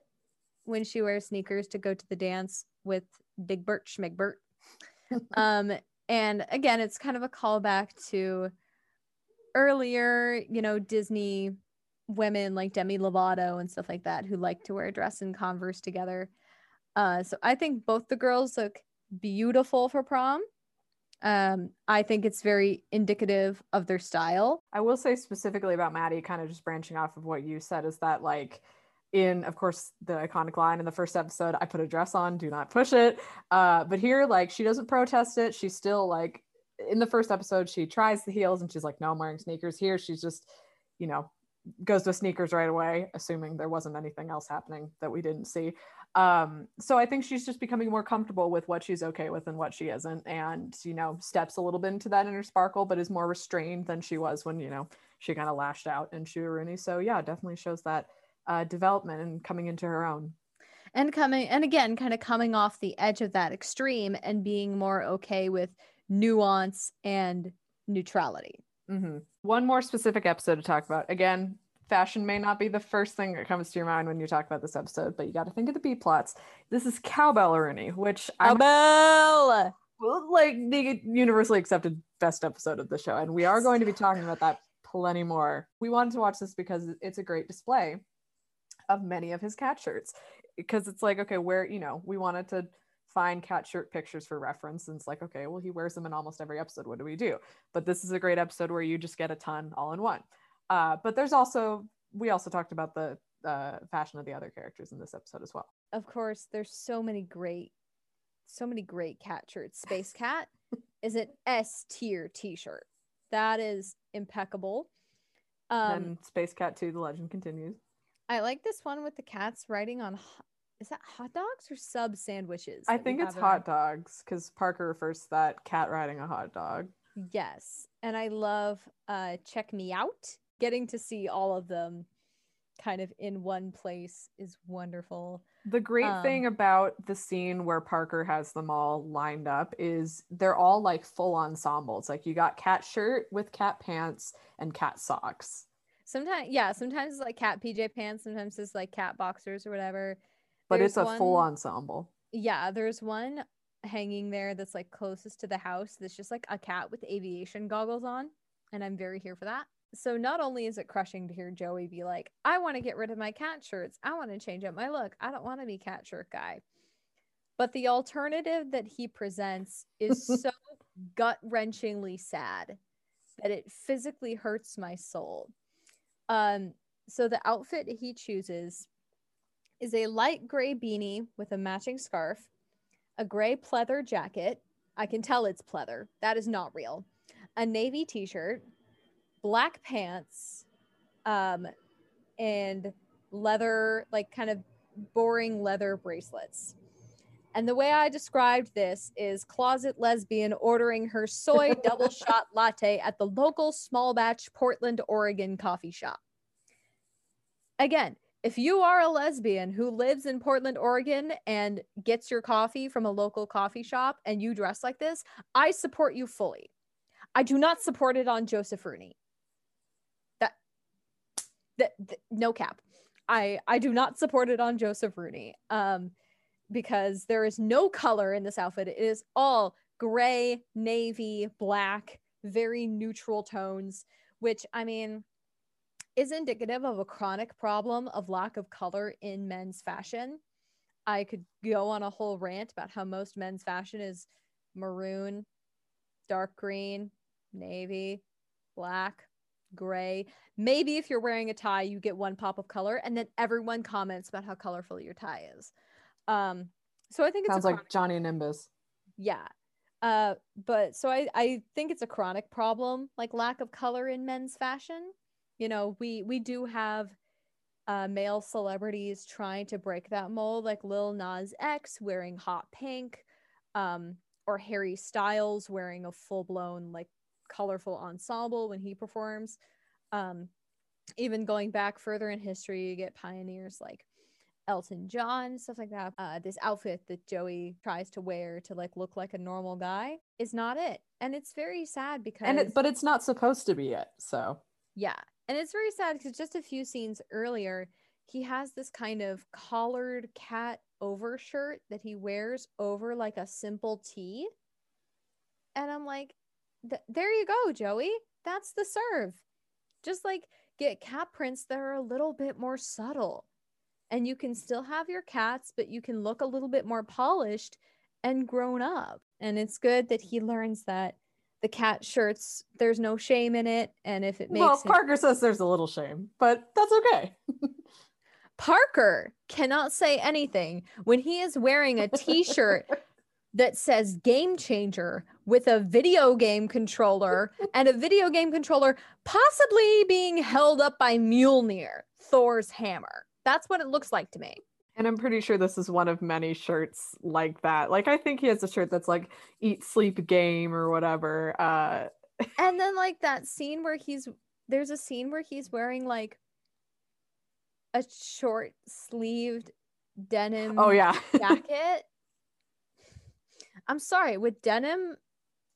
when she wears sneakers to go to the dance with digbert schmigbert um and again it's kind of a callback to earlier you know disney women like demi lovato and stuff like that who like to wear a dress and converse together uh so i think both the girls look beautiful for prom um i think it's very indicative of their style I will say specifically about Maddie, kind of just branching off of what you said, is that like in, of course, the iconic line in the first episode, I put a dress on, do not push it. Uh, but here, like, she doesn't protest it. She's still like, in the first episode, she tries the heels and she's like, no, I'm wearing sneakers. Here, she's just, you know, goes to sneakers right away, assuming there wasn't anything else happening that we didn't see. Um, so I think she's just becoming more comfortable with what she's okay with and what she isn't, and you know, steps a little bit into that inner sparkle, but is more restrained than she was when you know she kind of lashed out in Shoe-a-Rooney. So yeah, definitely shows that uh, development and coming into her own. and coming and again kind of coming off the edge of that extreme and being more okay with nuance and neutrality Mhm. One more specific episode to talk about. Again, fashion may not be the first thing that comes to your mind when you talk about this episode, but you got to think of the B plots. This is Cowbell Rooney, which I'm like the universally accepted best episode of the show, and we are going to be talking about that plenty more. We wanted to watch this because it's a great display of many of his cat shirts. Because it's like, okay, where you know, we wanted to find cat shirt pictures for reference, and it's like, okay, well, he wears them in almost every episode. What do we do? But this is a great episode where you just get a ton all in one. Uh, but there's also we also talked about the uh, fashion of the other characters in this episode as well. of course there's so many great so many great cat shirts space cat is an s tier t-shirt that is impeccable um and Space Cat 2, The Legend Continues. i like this one with the cats writing on is that hot dogs or sub sandwiches I think it's hot dogs because Parker refers to that cat riding a hot dog. Yes. And I love uh check me out. Getting to see all of them kind of in one place is wonderful. The great Um, thing about the scene where Parker has them all lined up is they're all like full ensembles. Like you got cat shirt with cat pants and cat socks. Sometimes yeah, sometimes it's like cat PJ pants, sometimes it's like cat boxers or whatever. But There's it's a full ensemble. Yeah, there's one hanging there that's like closest to the house that's just like a cat with aviation goggles on. And I'm very here for that. So not only is it crushing to hear Joey be like, I want to get rid of my cat shirts. I want to change up my look. I don't want to be cat shirt guy. But the alternative that he presents is so gut wrenchingly sad that it physically hurts my soul. Um, so the outfit he chooses is a light gray beanie with a matching scarf, a gray pleather jacket. I can tell it's pleather. That is not real. A navy t-shirt, black pants, um, and leather, like kind of boring leather bracelets. And the way I described this is closet lesbian ordering her soy double shot latte at the local small batch Portland, Oregon coffee shop. Again, if you are a lesbian who lives in Portland, Oregon and gets your coffee from a local coffee shop and you dress like this, I support you fully. I do not support it on Joseph Rooney. That no cap. I I do not support it on Joseph Rooney. Um because there is no color in this outfit. It is all gray, navy, black, very neutral tones, which I mean is indicative of a chronic problem of lack of color in men's fashion. I could go on a whole rant about how most men's fashion is maroon, dark green, navy, black, gray. Maybe if you're wearing a tie, you get one pop of color, and then everyone comments about how colorful your tie is. Um, so I think it's Sounds like chronic- Johnny Nimbus. yeah. Uh, but so I, I think it's a chronic problem, like lack of color in men's fashion. you know, we we do have uh, male celebrities trying to break that mold, like Lil Nas X wearing hot pink, um, or Harry Styles wearing a full blown like colorful ensemble when he performs. Um, even going back further in history, you get pioneers like Elton John, stuff like that. Uh, this outfit that Joey tries to wear to like look like a normal guy is not it, and it's very sad because. And it, but it's not supposed to be it. So yeah, and it's very sad because just a few scenes earlier, he has this kind of collared cat overshirt that he wears over like a simple tee, and I'm like, there you go, Joey. That's the serve. Just like get cat prints that are a little bit more subtle and you can still have your cats, but you can look a little bit more polished and grown up. And it's good that he learns that the cat shirts, there's no shame in it. And if it makes Well, Parker says there's a little shame, but that's okay. Parker cannot say anything when he is wearing a t-shirt that says game changer with a video game controller and a video game controller possibly being held up by Mjolnir, Thor's hammer. That's what it looks like to me. And I'm pretty sure this is one of many shirts like that. Like I think he has a shirt that's like eat sleep game or whatever. Uh And then like that scene where he's there's a scene where he's wearing like a short sleeved denim oh yeah. jacket. I'm sorry, with denim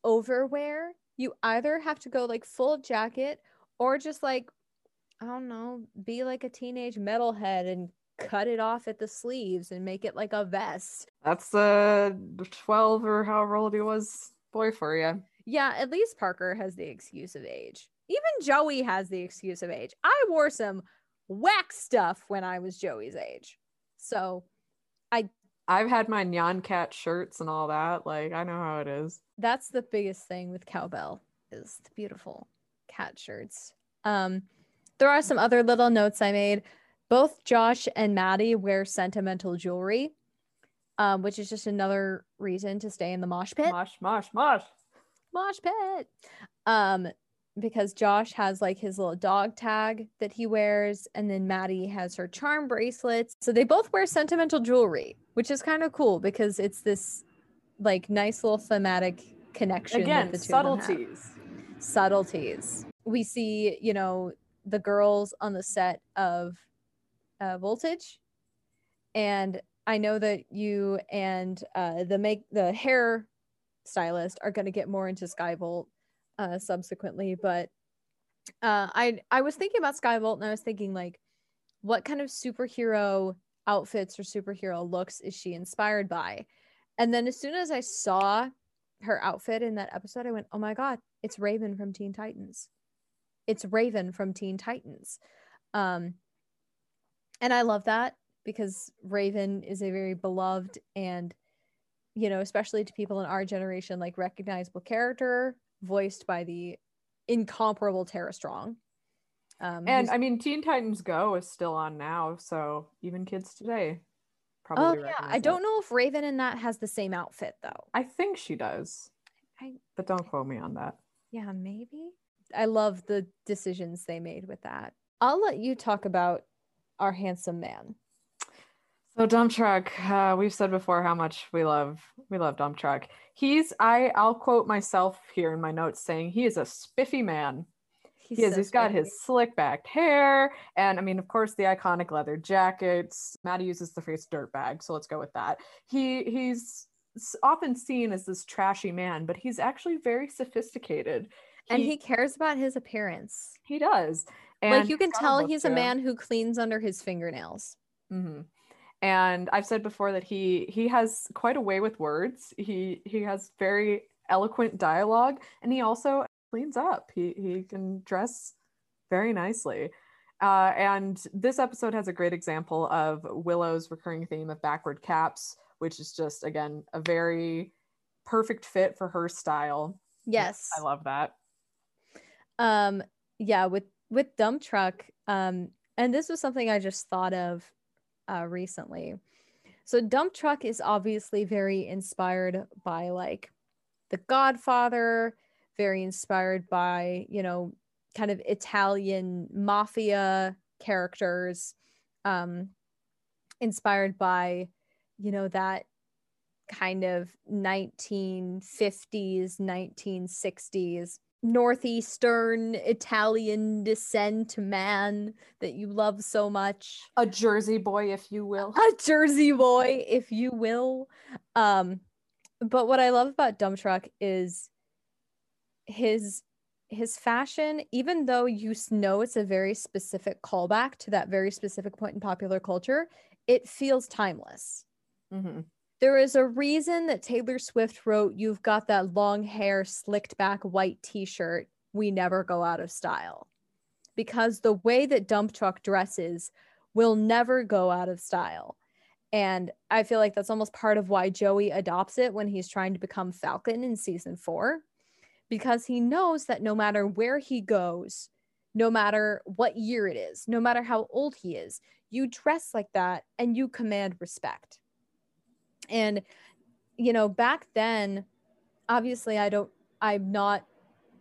overwear, you either have to go like full jacket or just like I don't know, be like a teenage metalhead and cut it off at the sleeves and make it like a vest. that's uh 12 or however old he was boy for you. Yeah, at least Parker has the excuse of age. Even Joey has the excuse of age. I wore some whack stuff when I was Joey's age. So I've had my Nyan Cat shirts and all that. Like I know how it is. that's the biggest thing with cowbell is the beautiful cat shirts. Um, there are some other little notes I made. Both Josh and Maddie wear sentimental jewelry, um, which is just another reason to stay in the mosh pit. Mosh, mosh, mosh. mosh pit. Um, because Josh has like his little dog tag that he wears, and then Maddie has her charm bracelets. So they both wear sentimental jewelry, which is kind of cool because it's this like nice little thematic connection. Again, the two of them have. subtleties. Subtleties. We see, you know, the girls on the set of uh, Voltage, and I know that you and uh, the make the hair stylist are going to get more into Skyvolt uh, subsequently, but uh, I I was thinking about Skyvolt and I was thinking like, what kind of superhero outfits or superhero looks is she inspired by? And then as soon as I saw her outfit in that episode, I went, oh my god, it's Raven from Teen Titans. It's Raven from Teen Titans. Um, and I love that because Raven is a very beloved and you know, especially to people in our generation, like recognizable character voiced by the incomparable Tara Strong. Um, And I mean, Teen Titans Go is still on now, so even kids today oh probably. yeah, I don't know if Raven in that has the same outfit though. I think she does, I but don't quote me on that. yeah, maybe. I love the decisions they made with that. I'll let you talk about our handsome man. So dump truck, uh, we've said before how much we love we love dump truck. He's I I'll quote myself here in my notes saying he is a spiffy man. He's he is. so He's got his slick backed hair, and I mean, of course, the iconic leather jackets. Maddie uses the phrase "dirtbag," so let's go with that. He he's often seen as this trashy man, but he's actually very sophisticated. and he cares about his appearance. he does. And like you can tell he's a man who cleans under his fingernails. hmm And I've said before that he he has quite a way with words. He he has very eloquent dialogue, and he also cleans up. He he can dress very nicely. Uh, and this episode has a great example of Willow's recurring theme of backward caps, which is just again a very perfect fit for her style. Yes. I love that. um yeah with with dump truck um and this was something i just thought of uh recently so dump truck is obviously very inspired by like the godfather very inspired by you know kind of Italian mafia characters, um, inspired by, you know, that kind of 1950s, 1960s northeastern Italian descent man that you love so much. A Jersey boy, if you will. A Jersey boy, if you will. Um, but what I love about Dump Truck is his his fashion, even though you know it's a very specific callback to that very specific point in popular culture, it feels timeless. Mm-hmm. There is a reason that Taylor Swift wrote, You've got that long hair, slicked back white t shirt. We never go out of style. Because the way that Dump Truck dresses will never go out of style. And I feel like that's almost part of why Joey adopts it when he's trying to become Falcon in season four, because he knows that no matter where he goes, no matter what year it is, no matter how old he is, you dress like that and you command respect. And, you know, back then, obviously, I don't, I'm not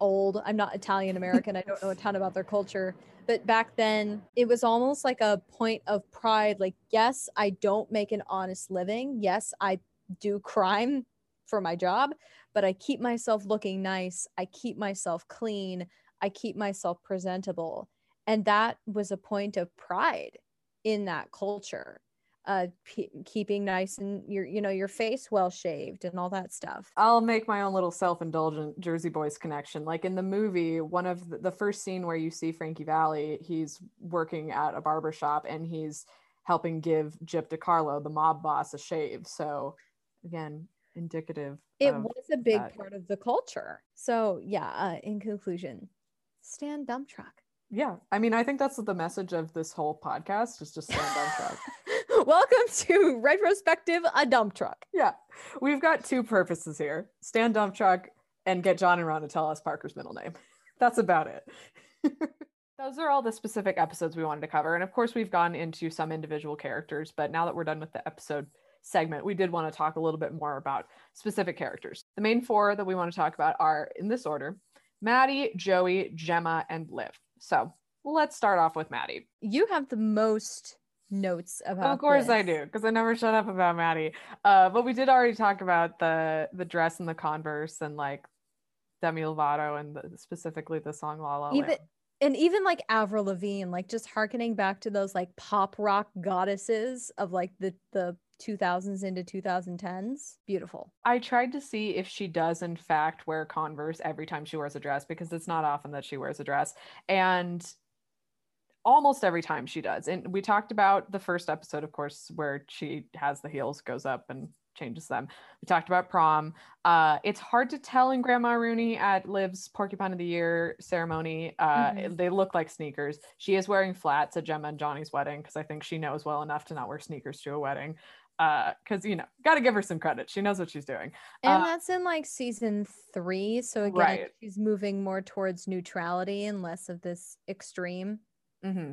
old. I'm not Italian American. I don't know a ton about their culture. But back then, it was almost like a point of pride. Like, yes, I don't make an honest living. Yes, I do crime for my job, but I keep myself looking nice. I keep myself clean. I keep myself presentable. And that was a point of pride in that culture uh p- keeping nice and your you know your face well shaved and all that stuff i'll make my own little self-indulgent jersey boys connection like in the movie one of the, the first scene where you see frankie valli he's working at a barber shop and he's helping give Gyp DeCarlo, the mob boss, a shave. So again, indicative. It was a big that. part of the culture. So yeah, uh, in conclusion, stand dump truck. Yeah. I mean, I think that's the message of this whole podcast is just stand dump truck. Welcome to retrospective a dump truck. Yeah. We've got two purposes here. Stand dump truck and get John and Ron to tell us Parker's middle name. That's about it. Those are all the specific episodes we wanted to cover. And of course, we've gone into some individual characters, but now that we're done with the episode segment, we did want to talk a little bit more about specific characters. The main four that we want to talk about are in this order Maddie, Joey, Gemma, and Liv. So let's start off with Maddie. You have the most notes about of course this. i do because i never shut up about maddie uh but we did already talk about the the dress and the converse and like demi lovato and the, specifically the song la la even and even like avril lavigne like just harkening back to those like pop rock goddesses of like the the 2000s into 2010s beautiful i tried to see if she does in fact wear converse every time she wears a dress because it's not often that she wears a dress and almost every time she does. And we talked about the first episode, of course, where she has the heels, goes up and changes them. We talked about prom. Uh, it's hard to tell in Grandma Rooney at Liv's Porcupine of the Year ceremony. Uh, mm-hmm. They look like sneakers. She is wearing flats at Gemma and Johnny's wedding because I think she knows well enough to not wear sneakers to a wedding. Because, uh, you know, got to give her some credit. She knows what she's doing. And uh, that's in like season three. So again, right. she's moving more towards neutrality and less of this extreme. Mm-hmm.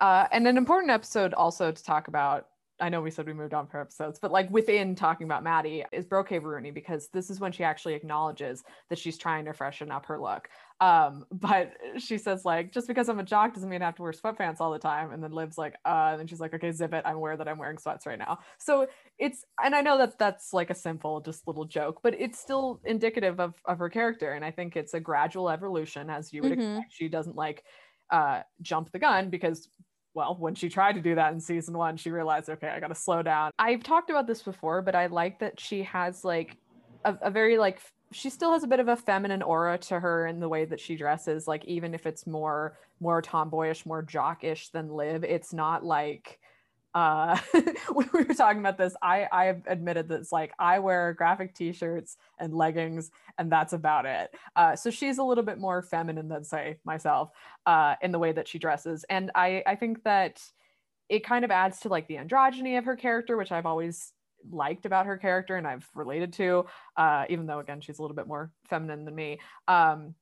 Uh, and an important episode also to talk about. I know we said we moved on for episodes, but like within talking about Maddie is Brocave Rooney because this is when she actually acknowledges that she's trying to freshen up her look. Um, but she says like, just because I'm a jock doesn't mean I have to wear sweatpants all the time. And then Liv's like, uh, and then she's like, okay, zip it. I'm aware that I'm wearing sweats right now. So it's, and I know that that's like a simple, just little joke, but it's still indicative of of her character. And I think it's a gradual evolution, as you would mm-hmm. expect. She doesn't like uh, jump the gun because well, when she tried to do that in season one, she realized, okay, I got to slow down. I've talked about this before, but I like that she has like a, a, very like she still has a bit of a feminine aura to her in the way that she dresses. Like even if it's more more tomboyish, more jockish than Liv, it's not like uh when we were talking about this i I've admitted that it's like i wear graphic t-shirts and leggings and that's about it. Uh so she's a little bit more feminine than say myself uh in the way that she dresses. And i i think that it kind of adds to like the androgyny of her character which i've always liked about her character and i've related to uh even though again she's a little bit more feminine than me. Um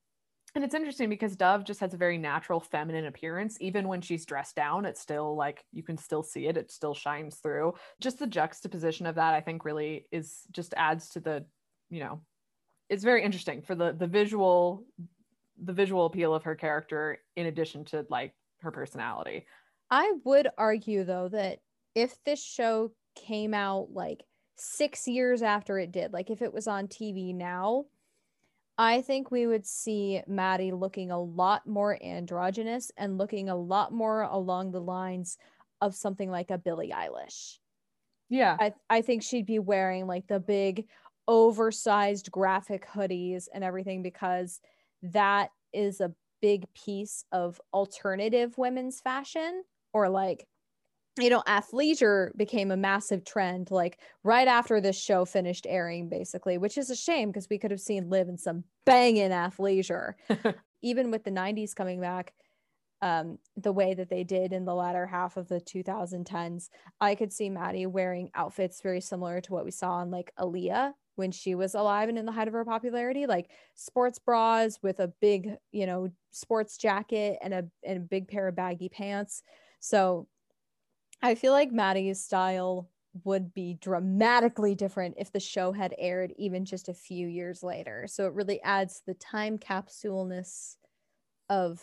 and it's interesting because Dove just has a very natural feminine appearance. Even when she's dressed down, it's still like you can still see it, it still shines through. Just the juxtaposition of that, I think, really is just adds to the, you know, it's very interesting for the the visual the visual appeal of her character in addition to like her personality. I would argue though that if this show came out like six years after it did, like if it was on TV now, I think we would see Maddie looking a lot more androgynous and looking a lot more along the lines of something like a Billie Eilish. Yeah. I, I think she'd be wearing like the big oversized graphic hoodies and everything because that is a big piece of alternative women's fashion or like you know, athleisure became a massive trend like right after this show finished airing, basically, which is a shame because we could have seen Liv in some banging athleisure. Even with the 90s coming back, um, the way that they did in the latter half of the 2010s, I could see Maddie wearing outfits very similar to what we saw on like Aaliyah when she was alive and in the height of her popularity, like sports bras with a big, you know, sports jacket and a and a big pair of baggy pants. So I feel like Maddie's style would be dramatically different if the show had aired even just a few years later. So it really adds the time capsuleness of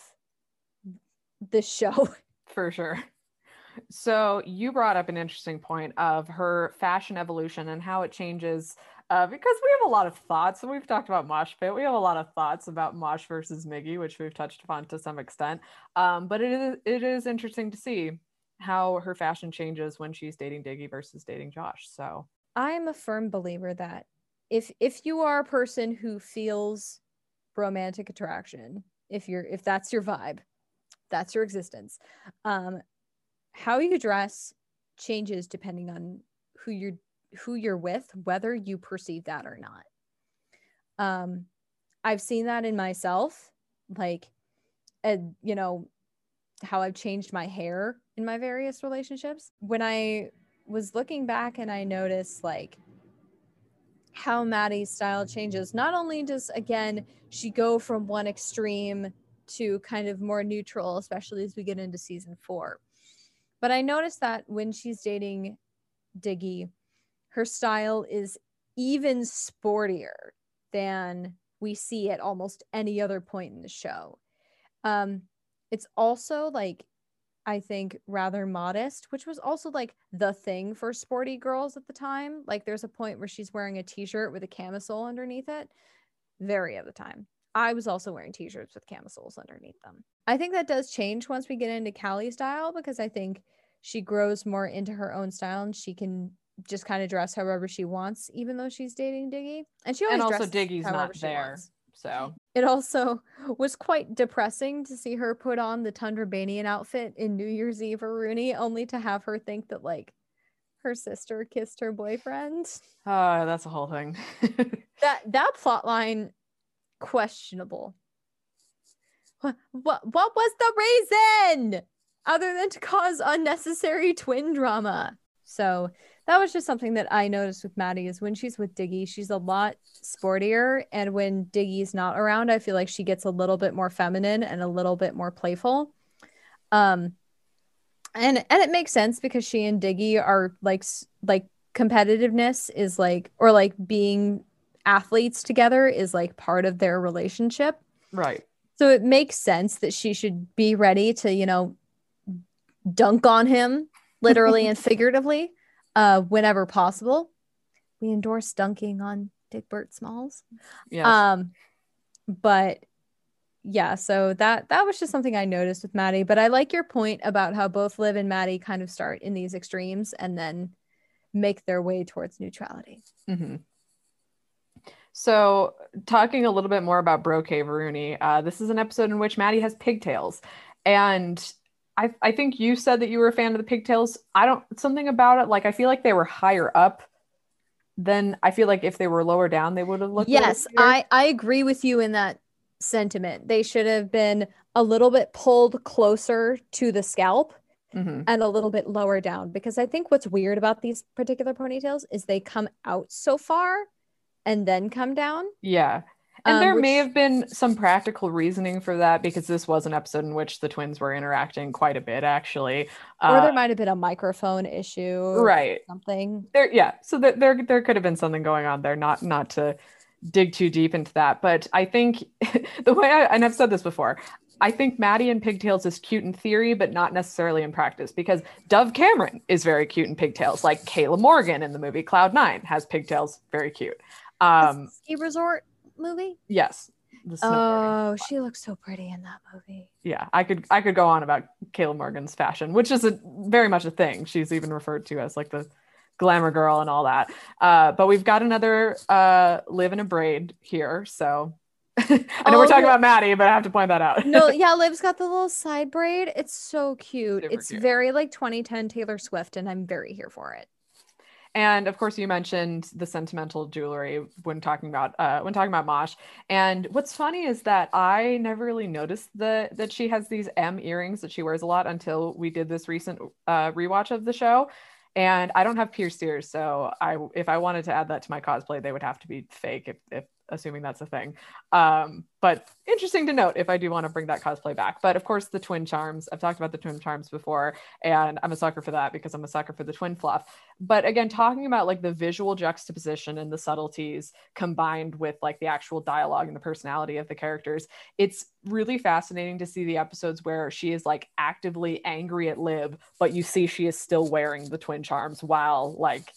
the show. For sure. So you brought up an interesting point of her fashion evolution and how it changes uh, because we have a lot of thoughts. And we've talked about Mosh Pit. We have a lot of thoughts about Mosh versus Miggy, which we've touched upon to some extent. Um, but it is it is interesting to see how her fashion changes when she's dating Diggy versus dating Josh. So I'm a firm believer that if if you are a person who feels romantic attraction, if you're if that's your vibe, that's your existence. Um, how you dress changes depending on who you're who you're with, whether you perceive that or not. Um, I've seen that in myself, like, and you know, how I've changed my hair in my various relationships. When I was looking back and I noticed like how Maddie's style changes, not only does again she go from one extreme to kind of more neutral, especially as we get into season four. But I noticed that when she's dating Diggy, her style is even sportier than we see at almost any other point in the show. Um, it's also like I think rather modest, which was also like the thing for sporty girls at the time. Like there's a point where she's wearing a t-shirt with a camisole underneath it. Very of the time. I was also wearing t-shirts with camisoles underneath them. I think that does change once we get into Cali's style because I think she grows more into her own style and she can just kind of dress however she wants, even though she's dating Diggy. And she always and also Diggy's not there. wants. So It also was quite depressing to see her put on the Tundra Banian outfit in New Year's Eve-a-Rooney, only to have her think that like her sister kissed her boyfriend. uh, that's a whole thing. That that plot line questionable. What what what was the reason other than to cause unnecessary twin drama? So that was just something that I noticed with Maddie is when she's with Diggy, she's a lot sportier. And when Diggy's not around, I feel like she gets a little bit more feminine and a little bit more playful. Um and and it makes sense because she and Diggy are like like competitiveness is like or like being athletes together is like part of their relationship. right. So it makes sense that she should be ready to, you know, dunk on him literally and figuratively uh, whenever possible. We endorse dunking on Digbert Smalls. Yes. Um, but yeah, so that that was just something I noticed with Maddie. But I like your point about how both Liv and Maddie kind of start in these extremes and then make their way towards neutrality. Mm-hmm. So, talking a little bit more about Brocave Rooney, uh, this is an episode in which Maddie has pigtails, and I I think you said that you were a fan of the pigtails. I don't something about it like I feel like they were higher up. Then I feel like if they were lower down, they would have looked. Yes. I I agree with you in that sentiment. They should have been a little bit pulled closer to the scalp Mhm. and a little bit lower down because I think what's weird about these particular ponytails is they come out so far and then come down. Yeah. And Um, there may have been some practical reasoning for that because this was an episode in which the twins were interacting quite a bit, actually. or Uh, there might have been a microphone issue or right. something. There, yeah. So there, there, there could have been something going on there. Not, not to dig too deep into that. But I think the way I, and I've said this before, I think Maddie in pigtails is cute in theory, but not necessarily in practice because Dove Cameron is very cute in pigtails, like Kayla Morgan in the movie Cloud Nine has pigtails, very cute. Um, ski resort movie. Yes. Oh, she looks so pretty in that movie. Yeah, I could I could go on about Kayla Morgan's fashion, which is a very much a thing. She's even referred to as like the glamour girl and all that. Uh, but we've got another uh, live in a braid here, so I know oh, we're talking about Maddie, but I have to point that out. no, yeah, Liv's got the little side braid. It's so cute. Super it's cute. very like 2010 Taylor Swift, and I'm very here for it. And of course, you mentioned the sentimental jewelry when talking about uh, when talking about Mosh. And what's funny is that I never really noticed the that she has these M earrings that she wears a lot until we did this recent uh, rewatch of the show. And I don't have pierced ears, so I if I wanted to add that to my cosplay, they would have to be fake if, if assuming that's a thing. Um, but interesting to note if I do want to bring that cosplay back. But of course, the twin charms. I've talked about the twin charms before, and I'm a sucker for that because I'm a sucker for the twin fluff. But again, talking about like the visual juxtaposition and the subtleties combined with like the actual dialogue and the personality of the characters, it's really fascinating to see the episodes where she is like actively angry at Liv, but you see she is still wearing the twin charms while like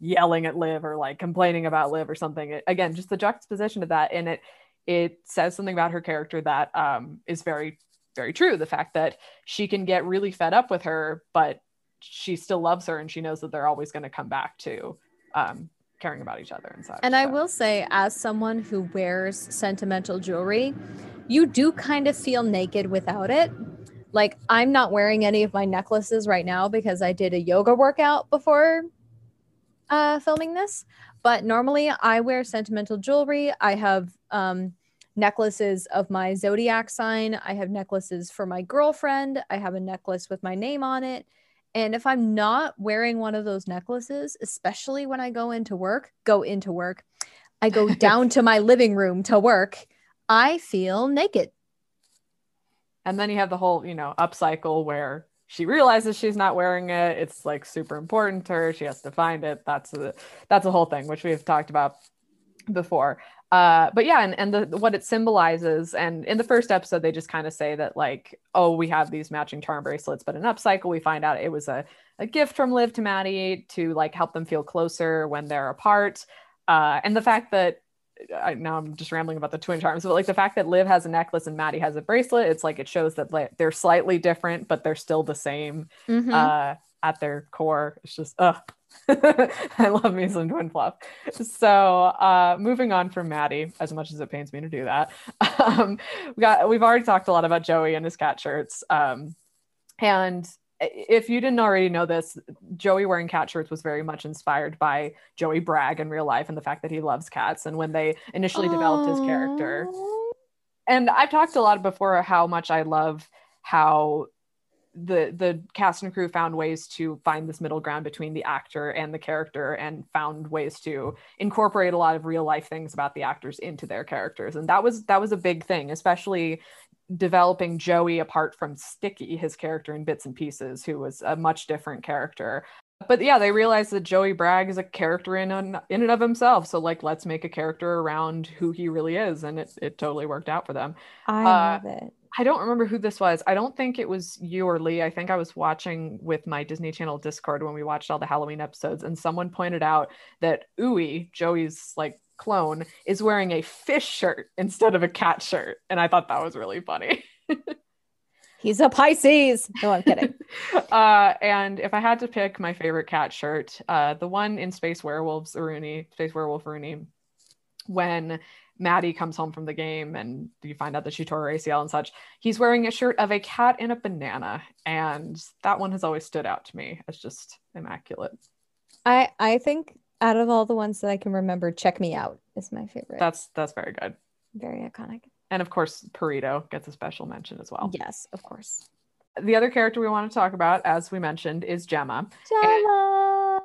yelling at Liv or like complaining about Liv or something. It, again, just the juxtaposition of that, and it it says something about her character that um, is very very true. The fact that she can get really fed up with her, but she still loves her, and she knows that they're always going to come back to um, caring about each other and such. And so. I will say, as someone who wears sentimental jewelry, you do kind of feel naked without it. Like I'm not wearing any of my necklaces right now because I did a yoga workout before uh, filming this, but normally I wear sentimental jewelry. I have um, necklaces of my zodiac sign. I have necklaces for my girlfriend. I have a necklace with my name on it. And if I'm not wearing one of those necklaces, especially when I go into work, go into work, I go down to my living room to work, I feel naked. And then you have the whole, you know, upcycle where she realizes she's not wearing it it's like super important to her she has to find it that's a that's a whole thing which we've talked about before. Uh but yeah and, and the what it symbolizes and in the first episode they just kind of say that like oh we have these matching charm bracelets but in upcycle we find out it was a, a gift from liv to maddie to like help them feel closer when they're apart. Uh and the fact that I, now I'm just rambling about the twin charms, but like the fact that Liv has a necklace and Maddie has a bracelet, it's like it shows that like they're slightly different, but they're still the same mm-hmm. uh, at their core. It's just, ugh. I love me some twin fluff. So, uh, moving on from Maddie, as much as it pains me to do that, um, we got we've already talked a lot about Joey and his cat shirts, um, and if you didn't already know this, Joey wearing cat shirts was very much inspired by Joey Bragg in real life and the fact that he loves cats. And when they initially developed his character, and I've talked a lot before how much I love how the the cast and crew found ways to find this middle ground between the actor and the character and found ways to incorporate a lot of real life things about the actors into their characters and that was that was a big thing especially developing Joey apart from Sticky, his character in Bits and Pieces, who was a much different character. But yeah, they realized that Joey Bragg is a character in in and of himself. So like, let's make a character around who he really is, and it it totally worked out for them. I uh, love it. I don't remember who this was. I don't think it was you or Lee. I think I was watching with my Disney Channel Discord when we watched all the Halloween episodes, and someone pointed out that Uwe, Joey's like clone is wearing a fish shirt instead of a cat shirt. And I thought that was really funny. He's a Pisces. No, I'm kidding. uh, and if I had to pick my favorite cat shirt, uh, the one in Space Werewolves, Rooney, Space Werewolf Rooney, when Maddie comes home from the game and you find out that she tore her ACL and such, he's wearing a shirt of a cat and a banana. And that one has always stood out to me as just immaculate. I I think out of all the ones that I can remember, Check Me Out is my favorite. That's that's very good. Very iconic. And of course, Perito gets a special mention as well. Yes, of course. The other character we want to talk about, as we mentioned, is Gemma. Gemma.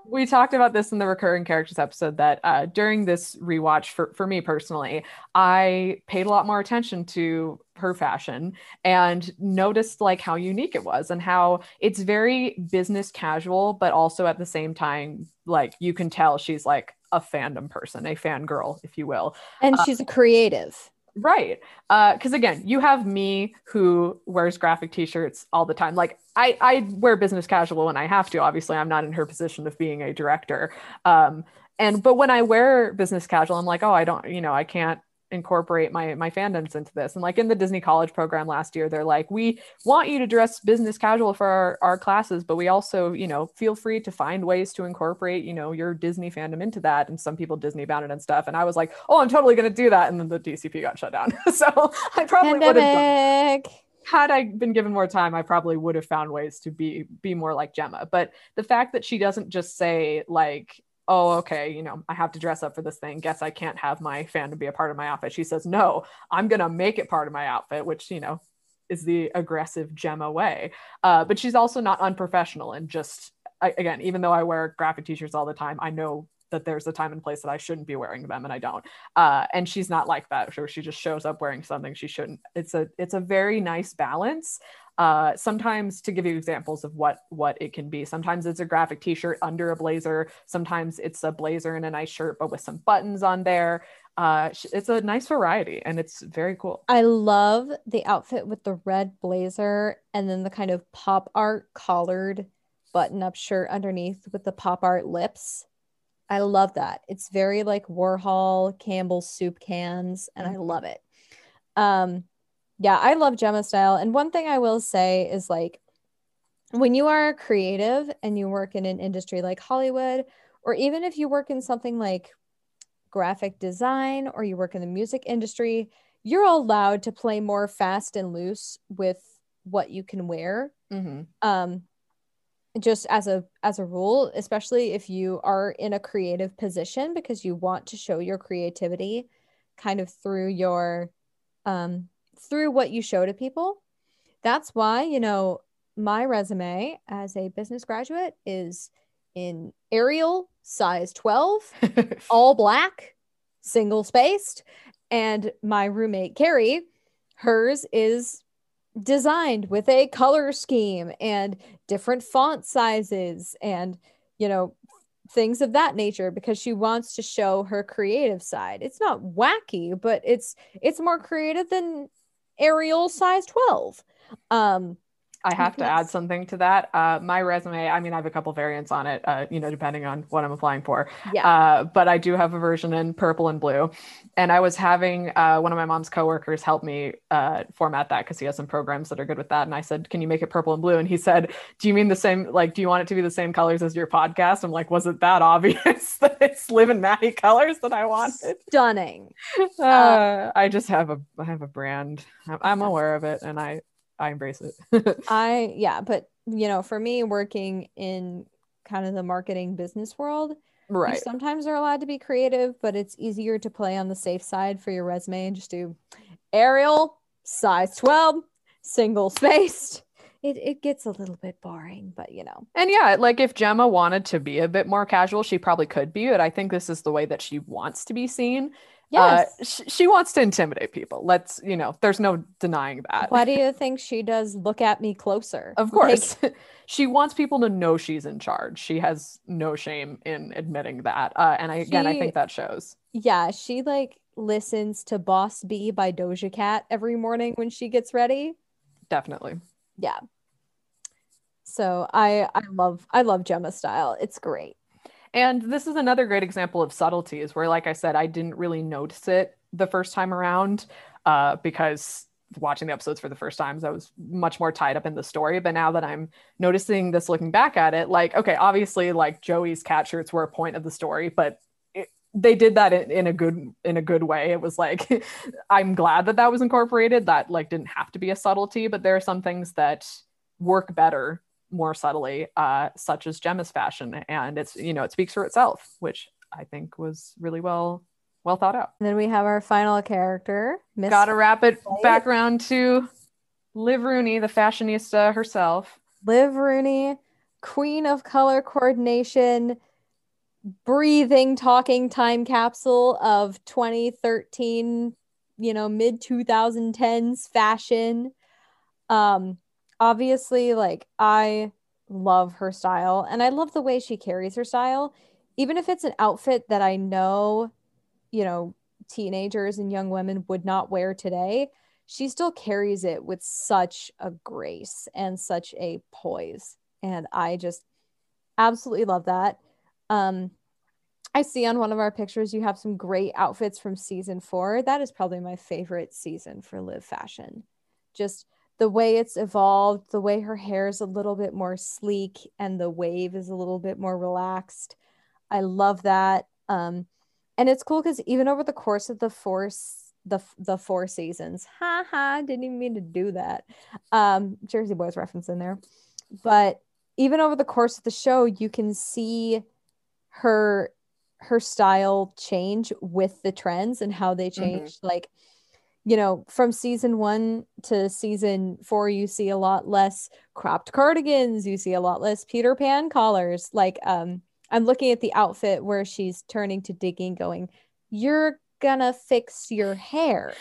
We talked about this in the recurring characters episode that uh, during this rewatch for, for me personally i paid a lot more attention to her fashion and noticed like how unique it was and how it's very business casual but also at the same time like you can tell she's like a fandom person a fangirl if you will. And uh, she's a creative Right. Because uh, again, you have me who wears graphic t-shirts all the time. Like I, I wear business casual when I have to. Obviously, I'm not in her position of being a director. Um, and but when I wear business casual, I'm like, oh, I don't, you know, I can't incorporate my my fandoms into this. And like in the disney college program last year they're like we want you to dress business casual for our, our classes but we also you know feel free to find ways to incorporate you know your disney fandom into that. And some people disney bound it and stuff. And i was like oh i'm totally going to do that. And then the dcp got shut down. So i probably would have done had I been given more time, I probably would have found ways to be be more like Gemma. But the fact that she doesn't just say like, oh, okay, you know, I have to dress up for this thing. Guess I can't have my fandom be a part of my outfit. She says, no, I'm going to make it part of my outfit, which, you know, is the aggressive Gemma way. Uh, but she's also not unprofessional and just, I, again, even though I wear graphic t shirts all the time, I know that there's a time and place that I shouldn't be wearing them and I don't. Uh, and she's not like that. She just shows up wearing something she shouldn't. It's a it's a very nice balance uh, sometimes to give you examples of what what it can be sometimes it's a graphic t-shirt under a blazer sometimes it's a blazer and a nice shirt but with some buttons on there. Uh, it's a nice variety and it's very cool. I love the outfit with the red blazer and then the kind of pop art collared button up shirt underneath with the pop art lips. I love that. It's very like warhol campbell's soup cans and i love it. Um yeah, I love Gemma style. And one thing I will say is like when you are creative and you work in an industry like Hollywood, or even if you work in something like graphic design or you work in the music industry, you're allowed to play more fast and loose with what you can wear. Mm-hmm. Um, just as a as a rule, especially if you are in a creative position because you want to show your creativity kind of through your um through what you show to people. That's why, you know, my resume as a business graduate is in Arial size 12, all black, single spaced. And my roommate, Carrie, hers is designed with a color scheme and different font sizes and, you know, things of that nature because she wants to show her creative side. It's not wacky, but it's it's more creative than Arial size 12. Um, I have to add something to that. Uh, my resume, I mean, I have a couple variants on it, uh, you know, depending on what I'm applying for. Yeah. Uh, but I do have a version in purple and blue. And I was having uh, one of my mom's coworkers help me uh, format that because he has some programs that are good with that. And I said, Can you make it purple and blue? And he said, Do you mean the same? Like, do you want it to be the same colors as your podcast? I'm like, Was it that obvious that it's Liv and Maddie colors that I wanted? Stunning. Uh, I just have a I have a brand. I'm aware of it, and I I embrace it. I yeah, but you know, for me working in kind of the marketing business world, right. sometimes are allowed to be creative, but it's easier to play on the safe side for your resume and just do Arial, size 12, single spaced. It, it gets a little bit boring, but you know. And yeah, like if Gemma wanted to be a bit more casual, she probably could be, but I think this is the way that she wants to be seen. Yes. Uh, sh- she wants to intimidate people. Let's, you know, there's no denying that. Why do you think she does look at me closer? Of course. Like- she wants people to know she's in charge. She has no shame in admitting that. Uh, and I, again, I think that shows. Yeah. She like listens to Boss B by Doja Cat every morning when she gets ready. Definitely. Yeah. So I I love I love Gemma style. It's great. And this is another great example of subtleties where, like I said, I didn't really notice it the first time around uh, because watching the episodes for the first times, I was much more tied up in the story. But now that I'm noticing this looking back at it, like, okay, obviously, like Joey's cat shirts were a point of the story, but they did that in, in, a good in a good way. It was like I'm glad that that was incorporated. That like didn't have to be a subtlety, but there are some things that work better more subtly, uh, such as Gemma's fashion, and it's you know it speaks for itself, which I think was really well well thought out. And then we have our final character, Miss. Gotta wrap it back around to Liv Rooney, the fashionista herself. Liv Rooney, queen of color coordination, breathing, talking time capsule of 2013, you know, mid 2010s fashion. Um, obviously, like I love her style and I love the way she carries her style, even if it's an outfit that I know, you know, teenagers and young women would not wear today. She still carries it with such a grace and such a poise. And I just absolutely love that. Um, I see on one of our pictures you have some great outfits from season four. That is probably my favorite season for Liv Fashion. Just the way it's evolved, the way her hair is a little bit more sleek and the wave is a little bit more relaxed. I love that. Um, and it's cool because even over the course of the four the the four seasons, ha ha, didn't even mean to do that. Um, Jersey Boys reference in there, but even over the course of the show, you can see her her style change with the trends and how they change. Mm-hmm. Like, you know, from season one to season four, you see a lot less cropped cardigans, you see a lot less Peter Pan collars. Like, um, I'm looking at the outfit where she's turning to Diggie, going, You're gonna fix your hair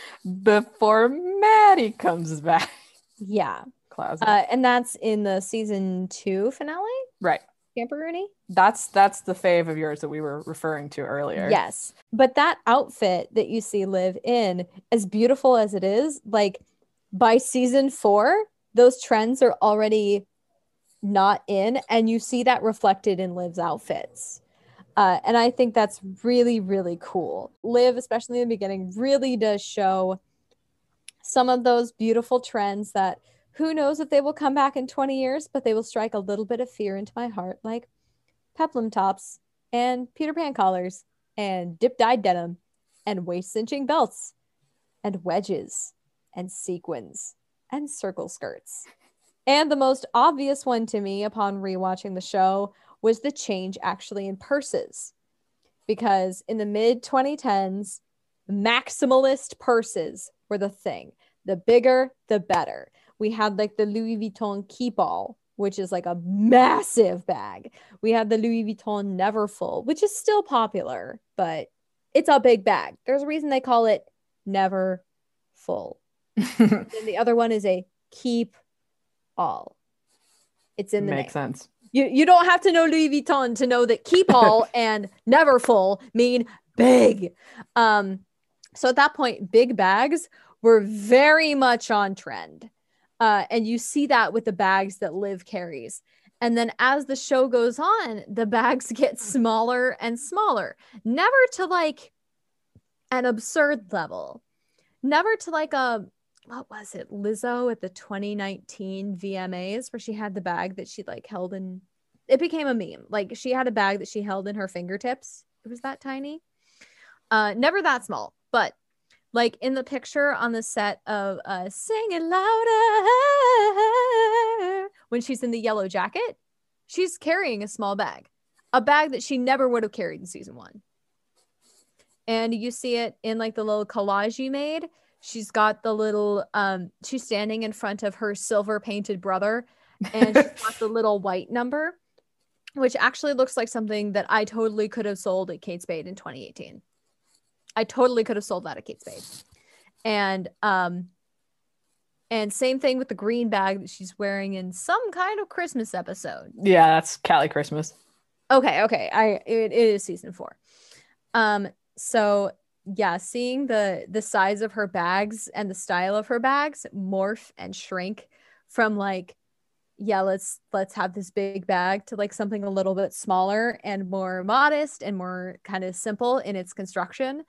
before Maddie comes back. Yeah. Classic. Uh, and that's in the season two finale. Right. Champ-a-Rooney. That's that's the fave of yours that we were referring to earlier. Yes. But that outfit that you see Liv in, as beautiful as it is, like by season four, those trends are already not in, and you see that reflected in Liv's outfits. Uh, and I think that's really, really cool. Liv, especially in the beginning, really does show some of those beautiful trends that who knows if they will come back in 20 years, but they will strike a little bit of fear into my heart, like peplum tops and Peter Pan collars and dip dyed denim and waist cinching belts and wedges and sequins and circle skirts. And the most obvious one to me upon rewatching the show was the change actually in purses. Because in the mid 2010s, maximalist purses were the thing. The bigger, the better we had like the Louis Vuitton Keep All, which is like a massive bag. We had the Louis Vuitton Neverfull, which is still popular, but it's a big bag. There's a reason they call it Never Full. and the other one is a Keep All. It's in the makes name. sense. You you don't have to know Louis Vuitton to know that Keep All and never full mean big. Um, so at that point, big bags were very much on trend. Uh, and you see that with the bags that Liv carries. And then as the show goes on, the bags get smaller and smaller, never to like an absurd level, never to like a what was it, Lizzo at the 2019 VMAs where she had the bag that she like held in. It became a meme. Like she had a bag that she held in her fingertips. It was that tiny. Uh, never that small, but like in the picture on the set of uh sing it louder when she's in the yellow jacket she's carrying a small bag a bag that she never would have carried in season one. And you see it in like the little collage you made. She's got the little um she's standing in front of her silver painted brother and she's got the little white number which actually looks like something that i totally could have sold at kate spade in 2018 I totally could have sold that at Kate Spade. And um and same thing with the green bag that she's wearing in some kind of Christmas episode. Yeah, that's Cali Christmas. Okay, okay. I it, it is season 4. Um so yeah, seeing the the size of her bags and the style of her bags morph and shrink from like yeah let's let's have this big bag to like something a little bit smaller and more modest and more kind of simple in its construction.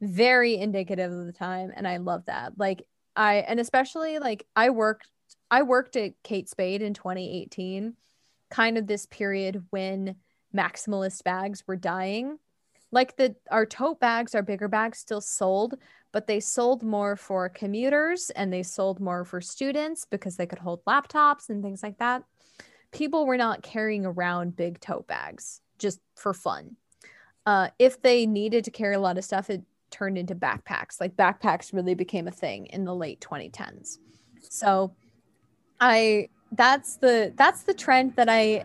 Very indicative of the time and i love that. Like i and especially like i worked i worked at kate spade in 2018 kind of this period when maximalist bags were dying. Like the our tote bags our bigger bags still sold but they sold more for commuters and they sold more for students because they could hold laptops and things like that. People were not carrying around big tote bags just for fun. Uh, if they needed to carry a lot of stuff, it turned into backpacks. Like backpacks really became a thing in the late 2010s. So I that's the that's the trend that I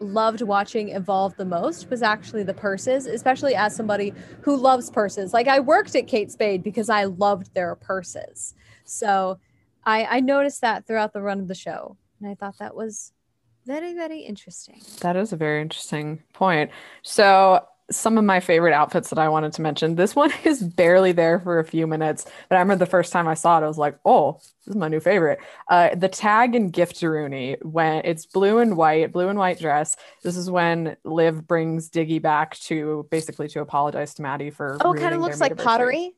loved watching evolve the most was actually the purses, especially as somebody who loves purses. Like I worked at Kate Spade because I loved their purses. So I, I noticed that throughout the run of the show. And I thought that was very, very interesting. That is a very interesting point. So some of my favorite outfits that I wanted to mention. This one is barely there for a few minutes, but I remember the first time I saw it, I was like, "Oh, this is my new favorite." Uh, the tag and gift Rooney when it's blue and white, blue and white dress. This is when Liv brings Diggy back to basically to apologize to Maddie for. Oh, it kind of looks like pottery.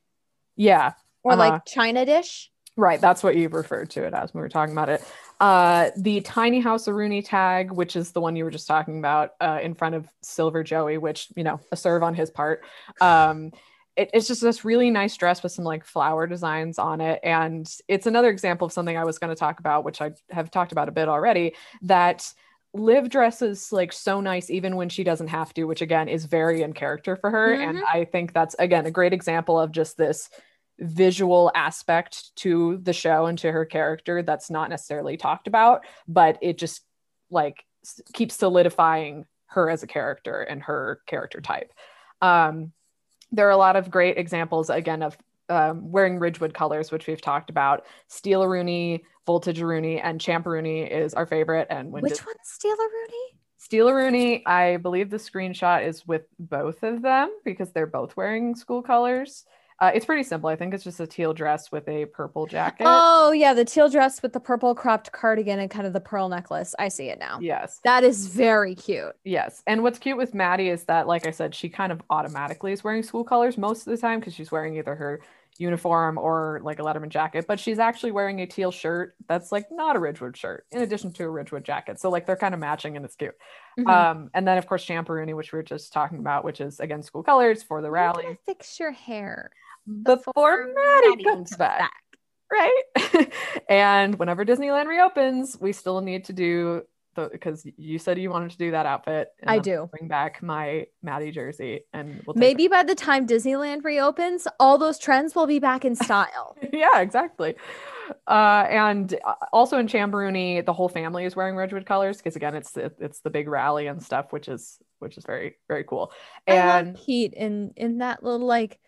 Yeah, or uh-huh. like china dish. Right, that's what you referred to it as when we were talking about it. Uh, the tiny house Rooney tag, which is the one you were just talking about, uh, in front of Silver Joey, which you know a serve on his part. Um, it, it's just this really nice dress with some like flower designs on it, and it's another example of something I was going to talk about, which I have talked about a bit already. That Liv dresses like so nice even when she doesn't have to, which again is very in character for her, mm-hmm. and I think that's again a great example of just this visual aspect to the show and to her character that's not necessarily talked about but it just like keeps solidifying her as a character and her character type. Um, there are a lot of great examples again of um, wearing ridgewood colors which we've talked about. Steel rooney voltage rooney and Champ Rooney is our favorite and when which did- one is steel rooney? Steel Rooney, I believe the screenshot is with both of them because they're both wearing school colors. Uh, it's pretty simple. I think it's just a teal dress with a purple jacket. Oh yeah, the teal dress with the purple cropped cardigan and kind of the pearl necklace. I see it now. Yes, that is very cute. Yes, and what's cute with Maddie is that, like I said, she kind of automatically is wearing school colors most of the time because she's wearing either her uniform or like a Letterman jacket, but she's actually wearing a teal shirt that's like not a Ridgewood shirt in addition to a Ridgewood jacket. So like they're kind of matching and it's cute. Mm-hmm. Um, and then of course Champ-a-Rooney, which we were just talking about, which is again school colors for the rally. Fix your hair before, Maddie comes back. back. Right. and whenever Disneyland reopens, we still need to do the because you said you wanted to do that outfit. I do. Bring back my Maddie jersey, and we'll maybe by the time Disneyland reopens, all those trends will be back in style. yeah, exactly. Uh, and uh, also in Champ-a-Rooney, the whole family is wearing Ridgewood colors because again, it's it's the big rally and stuff, which is which is very very cool. And Pete in in that little like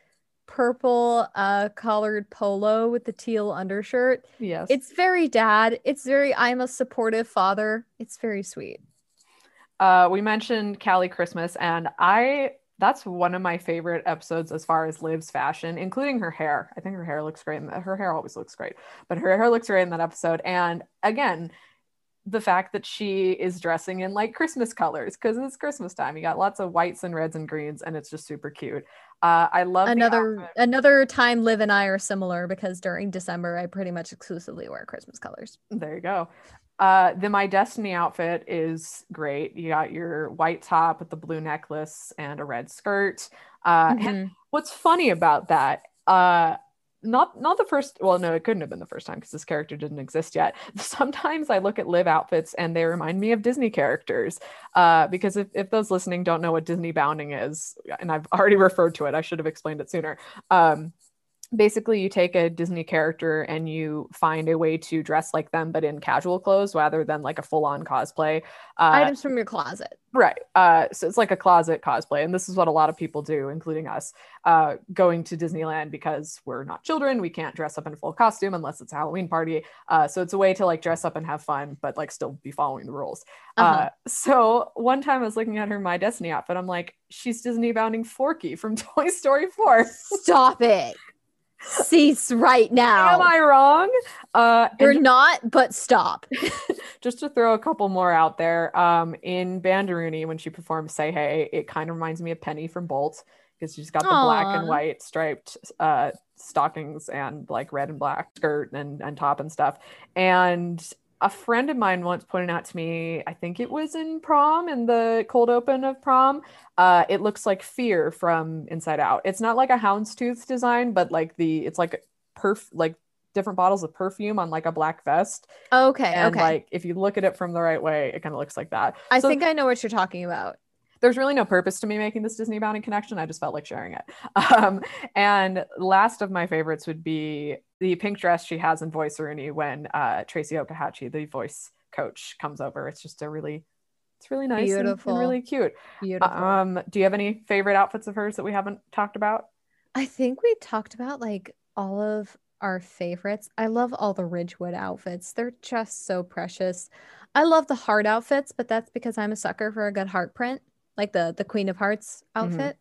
purple uh collared polo with the teal undershirt. Yes. It's very dad. It's very I'm a supportive father. It's very sweet. Uh we mentioned Cali Christmas and I that's one of my favorite episodes as far as Liv's fashion, including her hair. I think her hair looks great. Her hair always looks great, but her hair looks great in that episode. And again, the fact that she is dressing in like Christmas colors because it's Christmas time. You got lots of whites and reds and greens, and it's just super cute. Uh, I love another another time. Liv and I are similar because during December I pretty much exclusively wear Christmas colors. There you go. Uh, the My Destiny outfit is great. You got your white top with the blue necklace and a red skirt. Uh, mm-hmm. And what's funny about that? Uh, not not the first well no it couldn't have been the first time because this character didn't exist yet. Sometimes i look at Liv outfits and they remind me of disney characters uh, because if, if those listening don't know what disney bounding is and i've already referred to it i should have explained it sooner um, basically you take a disney character and you find a way to dress like them but in casual clothes rather than like a full-on cosplay uh, items from your closet. Right uh, so it's like a closet cosplay and this is what a lot of people do including us uh, going to disneyland because we're not children we can't dress up in a full costume unless it's a halloween party uh, so it's a way to like dress up and have fun but like still be following the rules. Uh-huh. Uh, so one time i was looking at her my destiny outfit i'm like she's disney bounding forky from toy story 4 stop it cease right now. Am I wrong? Uh, You're not, but stop. just to throw a couple more out there, um, in Band-a-Rooney, when she performs "Say Hey," it kind of reminds me of Penny from Bolt because she's got the Aww. black and white striped uh, stockings and like red and black skirt and, and top and stuff. And a friend of mine once pointed out to me, I think it was in prom, in the cold open of prom. Uh, it looks like Fear from Inside Out. It's not like a houndstooth design, but like the it's like perf like different bottles of perfume on like a black vest. Okay. And okay. like if you look at it from the right way, it kind of looks like that. I so, think I know what you're talking about there's really no purpose to me making this Disney bounding connection. I just felt like sharing it. Um, and last of my favorites would be the pink dress she has in Voice Rooney when uh, Tracy Okahachi, the voice coach, comes over. It's just a really It's really nice and- and, really cute. Beautiful. Um, do you have any favorite outfits of hers that we haven't talked about? I think we talked about like all of our favorites. I love all the Ridgewood outfits. They're just so precious. I love the heart outfits, but that's because I'm a sucker for a good heart print, like the the Queen of Hearts Mhm. outfit.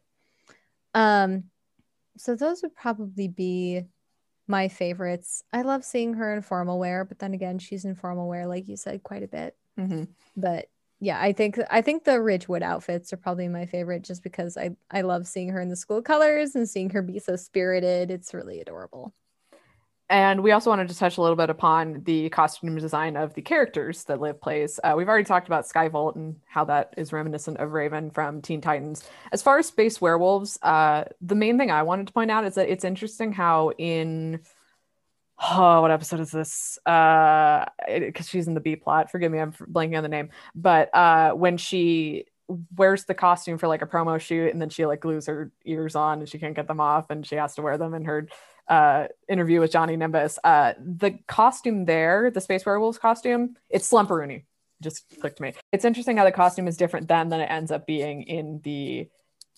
Um so those would probably be my favorites. I love seeing her in formal wear, but then again, she's in formal wear like you said quite a bit. Mm-hmm. But yeah, I think I think the Ridgewood outfits are probably my favorite just because I I love seeing her in the school colors and seeing her be so spirited. It's really adorable. And we also wanted to touch a little bit upon the costume design of the characters that Liv plays. Uh, we've already talked about Skyvolt and how that is reminiscent of Raven from Teen Titans. As far as space werewolves, uh, the main thing I wanted to point out is that it's interesting how in oh, what episode is this? Uh, because she's in the B plot. Forgive me, I'm blanking on the name. But uh, when she wears the costume for like a promo shoot and then she like glues her ears on and she can't get them off and she has to wear them in her uh interview with Johnny Nimbus. Uh the costume there, the Space Werewolves costume, it's Slump-a-Rooney. Just clicked me. It's interesting how the costume is different then than it ends up being in the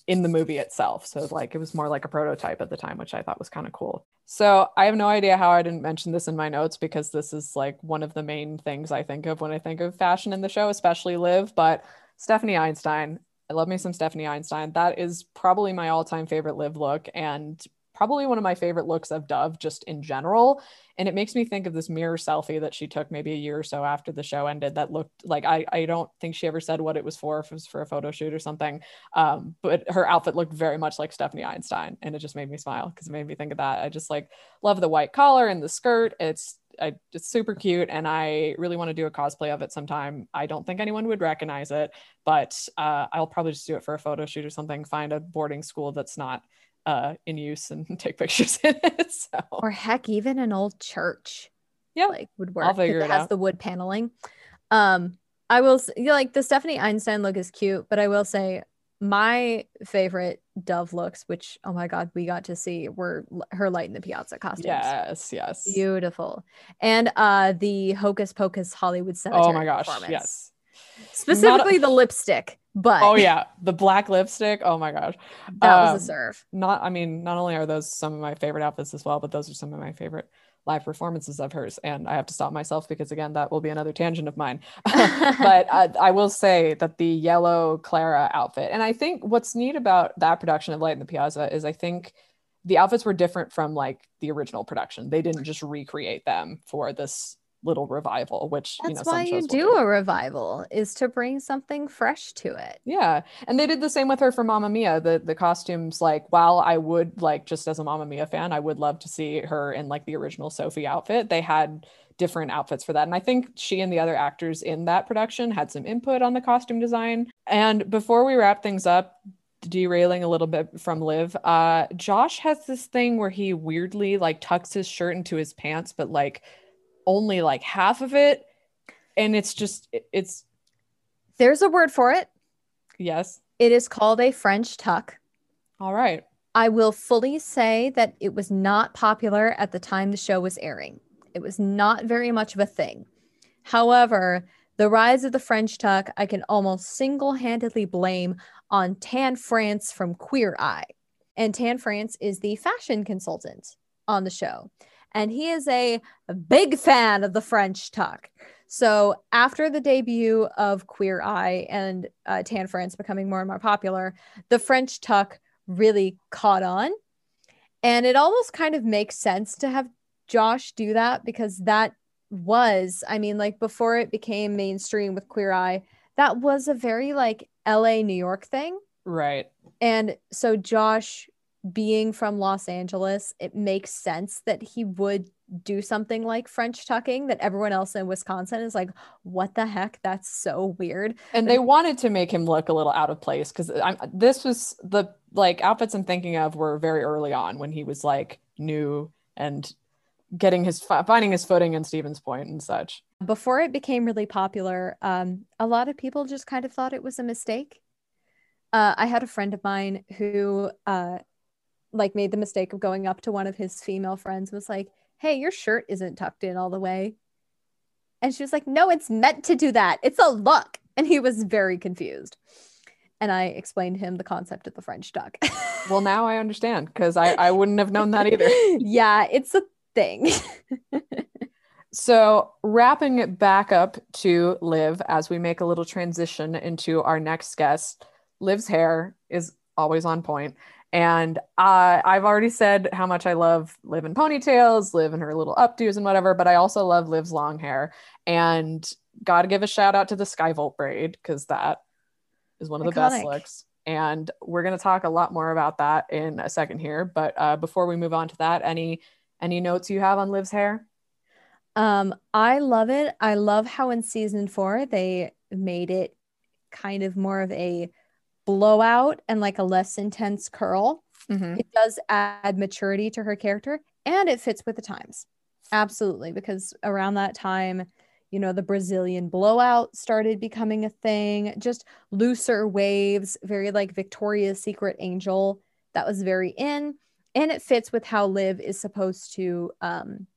in the movie itself. So like it was more like a prototype at the time, which I thought was kind of cool. So I have no idea how I didn't mention this in my notes because this is like one of the main things I think of when I think of fashion in the show, especially Liv. But Stephanie Einstein, I love me some Stephanie Einstein. That is probably my all-time favorite Liv look and probably one of my favorite looks of Dove just in general. And it makes me think of this mirror selfie that she took maybe a year or so after the show ended that looked like I, I don't think she ever said what it was for, if it was for a photo shoot or something. Um, but her outfit looked very much like Stephanie Einstein. And it just made me smile because it made me think of that. I just like love the white collar and the skirt. It's I, it's super cute and I really want to do a cosplay of it sometime. I don't think anyone would recognize it, but uh, I'll probably just do it for a photo shoot or something. Find a boarding school that's not uh, in use and take pictures in it. So Or heck, even an old church. Yeah, Like would work. I'll figure it it has out. the wood paneling. Um, I will you know, like the Stephanie Einstein look is cute, but I will say my favorite Dove looks, which oh my god, we got to see were her light in the piazza costumes. yes, yes. Beautiful. And uh the Hocus Pocus Hollywood Cemetery. oh my gosh, yes. Specifically the lipstick, but Oh yeah, the black lipstick. Oh my gosh. that was Um, a serve. Not, I mean, not only are those some of my favorite outfits as well, but those are some of my favorite live performances of hers. And I have to stop myself because again, that will be another tangent of mine. but I, I will say that the yellow Clara outfit, and I think what's neat about that production of Light in the Piazza is I think the outfits were different from like the original production. They didn't just recreate them for this little revival, which you know That's why you do a revival is to bring something fresh to it. Yeah, and they did the same with her for Mamma Mia. The the costumes, like, while I would like just as a Mamma Mia fan, I would love to see her in like the original Sophie outfit. They had different outfits for that, and I think she and the other actors in that production had some input on the costume design. And before we wrap things up, derailing a little bit from Liv, uh, Josh has this thing where he weirdly like tucks his shirt into his pants, but like only like half of it, and it's just it- it's There's a word for it. yes, It is called a French tuck. all right. I will fully say that it was not popular at the time the show was airing. It was not very much of a thing. However, the rise of the French tuck I can almost single handedly blame on Tan France from Queer Eye. And Tan France is the fashion consultant on the show. And he is a, big fan of the French tuck. So after the debut of Queer Eye and uh, Tan France becoming more and more popular, the French tuck really caught on. And it almost kind of makes sense to have Josh do that because that was, I mean, like before it became mainstream with Queer Eye, that was a very like LA, New York thing. Right. And so Josh being from Los Angeles, it makes sense that he would do something like French tucking that everyone else in Wisconsin is like, what the heck? That's so weird. and they wanted to make him look a little out of place because this was the like outfits I'm thinking of were very early on when he was like new and getting his finding his footing in Stevens Point and such. Before it became really popular, um, a lot of people just kind of thought it was a mistake. Uh, I had a friend of mine who uh, like made the mistake of going up to one of his female friends was like, "Hey, your shirt isn't tucked in all the way." And she was like, "No, it's meant to do that. It's a look." And he was very confused. And I explained to him the concept of the French tuck. well, now I understand because I, I wouldn't have known that either. yeah, it's a thing. so, wrapping it back up to Liv as we make a little transition into our next guest, Liv's hair is always on point. And uh, I've already said how much I love Liv in ponytails, Liv in her little updos and whatever, but I also love Liv's long hair. And got to give a shout out to the Skyvolt braid because that is one of the best looks. And we're going to talk a lot more about that in a second here. But uh, before we move on to that, any any notes you have on Liv's hair? Um, I love it. I love how in season four they made it kind of more of a blowout and like a less intense curl. Mm-hmm. It does add maturity to her character and it fits with the times. Absolutely. Because around that time, you know, the Brazilian blowout started becoming a thing, just looser waves, very like Victoria's Secret Angel. That was very in. And it fits with how Liv is supposed to um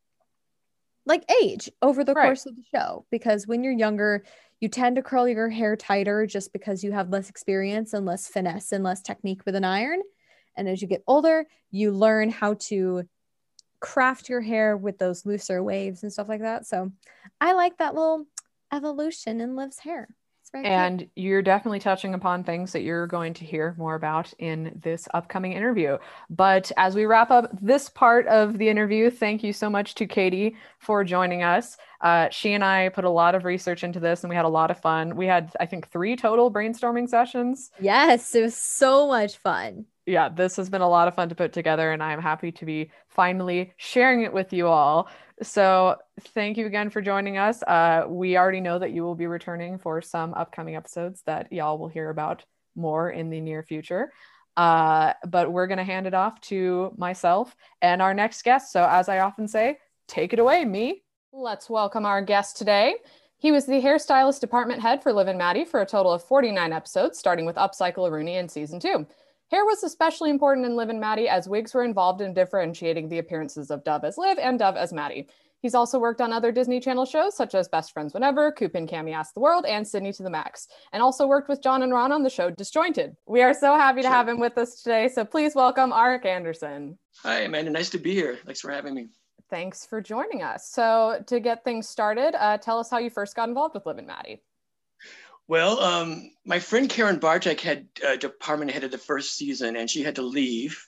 like age over the right. course of the show. Because when you're younger, you tend to curl your hair tighter just because you have less experience and less finesse and less technique with an iron. And as you get older, you learn how to craft your hair with those looser waves and stuff like that. So I like that little evolution in Liv's hair and you're definitely touching upon things that you're going to hear more about in this upcoming interview. But as we wrap up this part of the interview, thank you so much to Katie for joining us. Uh, she and I put a lot of research into this and we had a lot of fun. We had, I think, three total brainstorming sessions. Yes, it was so much fun. Yeah, this has been a lot of fun to put together, and I'm happy to be finally sharing it with you all. So thank you again for joining us. Uh, we already know that you will be returning for some upcoming episodes that y'all will hear about more in the near future. Uh, but we're going to hand it off to myself and our next guest. So, as I often say, take it away, me. Let's welcome our guest today. He was the hairstylist department head for Liv and Maddie for a total of 49 episodes, starting with Upcycle Rooney in season two. Hair was especially important in Liv and Maddie as wigs were involved in differentiating the appearances of Dove as Liv and Dove as Maddie. He's also worked on other Disney Channel shows such as Best Friends Whenever, Coop and Cami Ask the World, and Sydney to the Max, and also worked with John and Ron on the show Disjointed. We are so happy to have him with us today, so please welcome Arik Anderson. Hi, Amanda. Nice to be here. Thanks for having me. Thanks for joining us. So, to get things started, uh, tell us how you first got involved with Liv and Maddie. Well, um, my friend Karen Bartek had uh, department head of the first season, and she had to leave.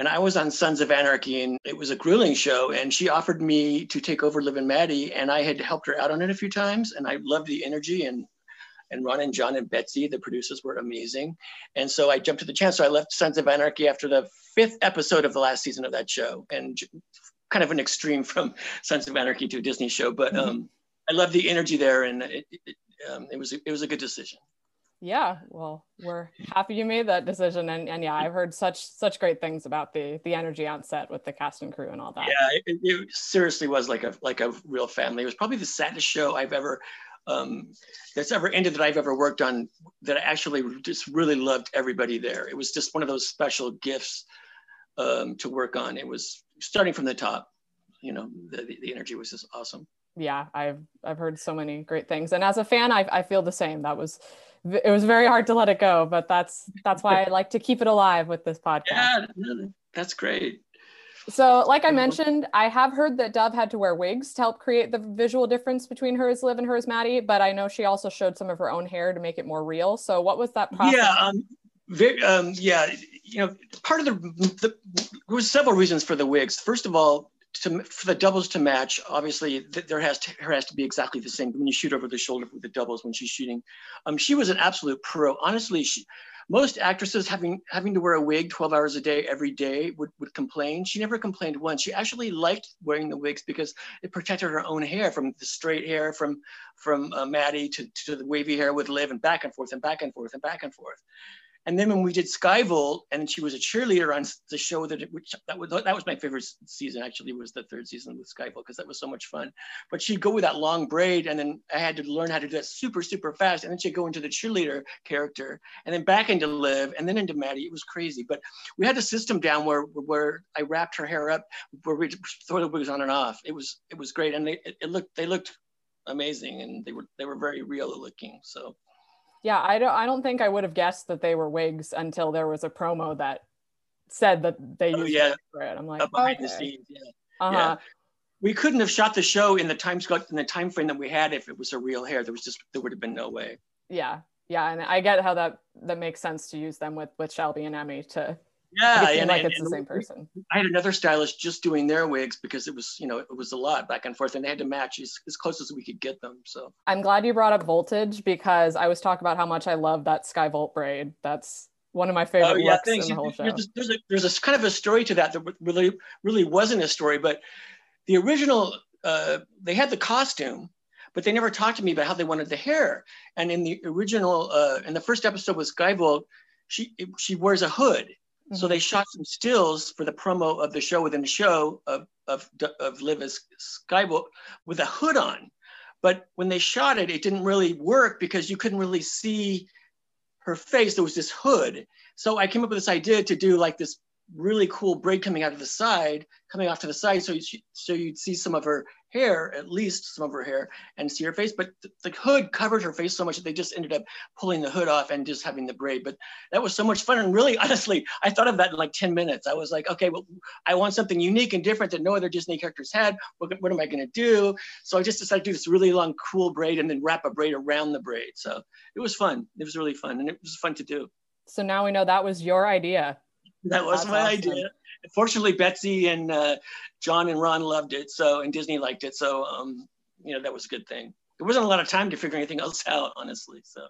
And I was on Sons of Anarchy, and it was a grueling show. And she offered me to take over Liv and Maddie, and I had helped her out on it a few times, and I loved the energy and and Ron and John and Betsy, the producers, were amazing. And so I jumped to the chance. So I left Sons of Anarchy after the fifth episode of the last season of that show, and kind of an extreme from Sons of Anarchy to a Disney show, but mm-hmm. um, I love the energy there, and it, it, um, it was it was a good decision. Yeah, well, we're happy you made that decision, and, and yeah, I've heard such such great things about the the energy on set with the cast and crew and all that. Yeah, it, it seriously was like a like a real family. It was probably the saddest show I've ever um, that's ever ended that I've ever worked on. That I actually just really loved everybody there. It was just one of those special gifts um, to work on. It was starting from the top. You know, the, the energy was just awesome yeah, I've I've heard so many great things, and as a fan, I I feel the same. That was it was very hard to let it go, but that's that's why I like to keep it alive with this podcast. Yeah, that's great. So, like I mentioned, I have heard that Dove had to wear wigs to help create the visual difference between her as Liv and her as Maddie, but I know she also showed some of her own hair to make it more real. So, what was that process? Yeah, um, very, um, yeah, you know, part of the, the there was several reasons for the wigs. First of all, to, for the doubles to match, obviously there has to has to be exactly the same when you shoot over the shoulder with the doubles when she's shooting. Um, she was an absolute pro. Honestly, she, most actresses having having to wear a wig 12 hours a day every day would, would complain. She never complained once. She actually liked wearing the wigs because it protected her own hair from the straight hair from from uh, Maddie to, to the wavy hair with Liv and back and forth and back and forth and back and forth. And then when we did Skyvolt, and she was a cheerleader on the show that it, which that was that was my favorite season actually was the third season with Skyvolt because that was so much fun. But she'd go with that long braid, and then I had to learn how to do that super super fast, and then she'd go into the cheerleader character, and then back into Liv, and then into Maddie. It was crazy, but we had a system down where where I wrapped her hair up, where we throw the wigs on and off. It was it was great, and they it, it looked they looked amazing, and they were they were very real looking. So Yeah, I don't I don't think I would have guessed that they were wigs until there was a promo that said that they Oh, used yeah. for it. I'm like, Up behind the scenes. Yeah. Uh-huh. Yeah. We couldn't have shot the show in the time in the time frame that we had if it was a real hair. There was just there would have been no way. yeah yeah and i get how that that makes sense to use them with with shelby and emmy to Yeah, it and, like and- it's the same person I had another stylist just doing their wigs because it was you know it was a lot back and forth, and they had to match as, as close as we could get them. So i'm glad you brought up voltage because i was talking about how much i love that sky skyvolt braid that's one of my favorite oh yeah, looks thanks. in the whole show There's, there's a there's a kind of a story to that that really really wasn't a story, but the original uh, they had the costume, but they never talked to me about how they wanted the hair. And in the original, uh, in the first episode with Skyvolt, she she wears a hood. So Mhm. they shot some stills for the promo of the show within the show of of of Liv as with a hood on. But when they shot it, it didn't really work because you couldn't really see her face. There was this hood. So I came up with this idea to do like this really cool braid coming out of the side, coming off to the side, so you, so you'd see some of her hair, at least some of her hair, and see her face. But th- the hood covered her face so much that they just ended up pulling the hood off and just having the braid. But that was so much fun. And really, honestly, I thought of that in like 10 minutes. I was like, okay, well, I want something unique and different that no other Disney characters had. What, what am I going to do? So I just decided to do this really long, cool braid and then wrap a braid around the braid. So it was fun. It was really fun. And it was fun to do. so now we know that was your idea That was That's my awesome. idea. Fortunately, Betsy and uh, John and Ron loved it, so and Disney liked it, so um, you know that was a good thing. There wasn't a lot of time to figure anything else out, honestly. So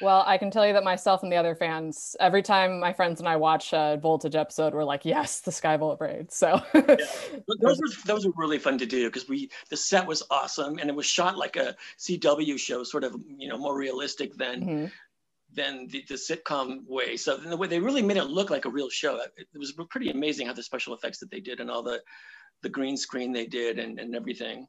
well i can tell you that myself and the other fans every time my friends and i watch a voltage episode we're like yes the skyvolt braid so But those were those were really fun to do because we the set was awesome and it was shot like a CW show, sort of you know more realistic than Mhm. Than the, the sitcom way. So the way they really made it look like a real show. Uh, it, it was pretty amazing how the special effects that they did and all the the green screen they did and, and everything.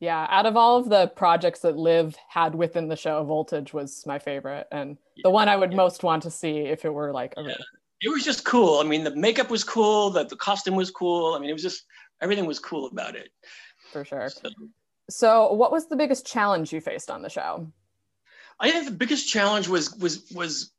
Yeah, out of all of the projects that Liv had within the show, Voltage was my favorite and the one I would Yeah. most want to see if it were like a real. It was just cool. I mean, the makeup was cool. The, the costume was cool. I mean, it was just everything was cool about it. for sure. So, So, what was the biggest challenge you faced on the show? I think the biggest challenge was was was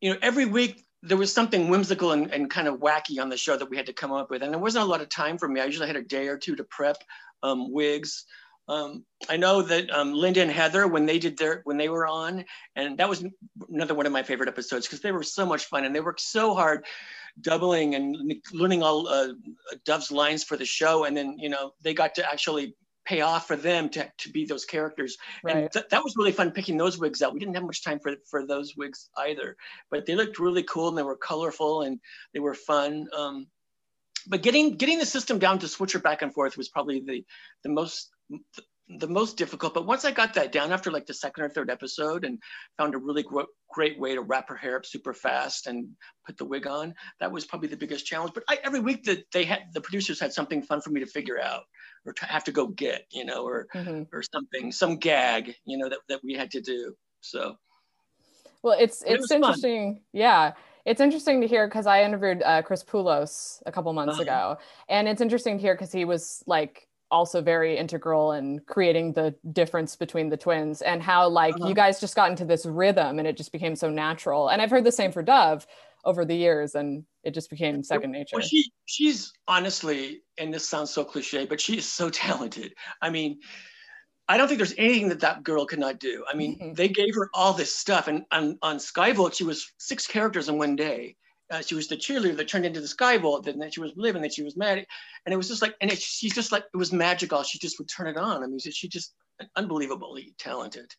you know every week there was something whimsical and, and kind of wacky on the show that we had to come up with, and there wasn't a lot of time for me. I usually had a day or two to prep um, wigs. Um, I know that um, Linda and Heather when they did their when they were on, and that was another one of my favorite episodes because they were so much fun and they worked so hard doubling and learning all uh, Dove's lines for the show, and then you know they got to actually pay off for them to, to be those characters and th- that was really fun picking those wigs out. We didn't have much time for, for those wigs either, but they looked really cool and they were colorful and they were fun. Um, but getting getting the system down to switcher back and forth was probably the the most the most difficult. But once I got that down after like the second or third episode and found a really gro- great way to wrap her hair up super fast and put the wig on, that was probably the biggest challenge. But I, every week that they had the producers had something fun for me to figure out or to have to go get, you know, or Mhm. or something, some gag, you know, that, that we had to do. So Well, it's It it's fun. interesting. Yeah, it's interesting to hear because I interviewed uh, Chris Poulos a couple months Uh-huh. ago, and it's interesting to hear because he was like also very integral in creating the difference between the twins and how like Uh-huh. you guys just got into this rhythm and it just became so natural. And I've heard the same for Dove over the years, and it just became second nature. well, she she's honestly, and this sounds so cliche, but she is so talented. I mean, I don't think there's anything that that girl could not do. I mean, Mhm. they gave her all this stuff, and on on Skyvolt, she was six characters in one day. Uh, she was the cheerleader that turned into the Skyvolt, and then she was living, then she was mad, and it was just like, and it, she's just like, it was magical. She just would turn it on. I mean, she just unbelievably talented.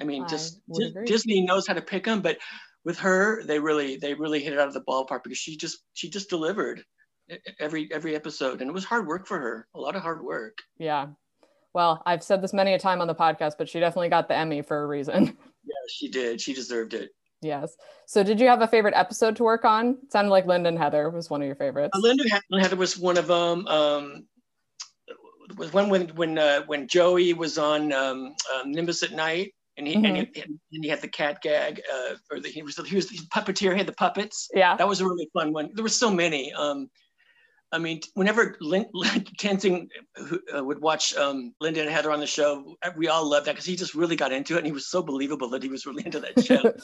I mean, I just. Disney knows how to pick them, but with her, they really, they really hit it out of the ballpark because she just, she just delivered every every episode, and it was hard work for her, a lot of hard work. yeah. Well, I've said this many a time on the podcast, but she definitely got the Emmy for a reason. Yeah, she did. She deserved it. Yes. So, did you have a favorite episode to work on? It sounded like Linda and Heather was one of your favorites. Uh, Linda Heather- Heather was one of them. Um, was one when when uh, when Joey was on um, um, Nimbus at night, and he, and, he and he had the cat gag, uh, or the, he was he was the puppeteer. He had the puppets. Yeah. That was a really fun one. There were so many. Um, I mean, whenever Lin- Tenzing uh, would watch um, Linda and Heather on the show, we all loved that because he just really got into it, and he was so believable that he was really into that show.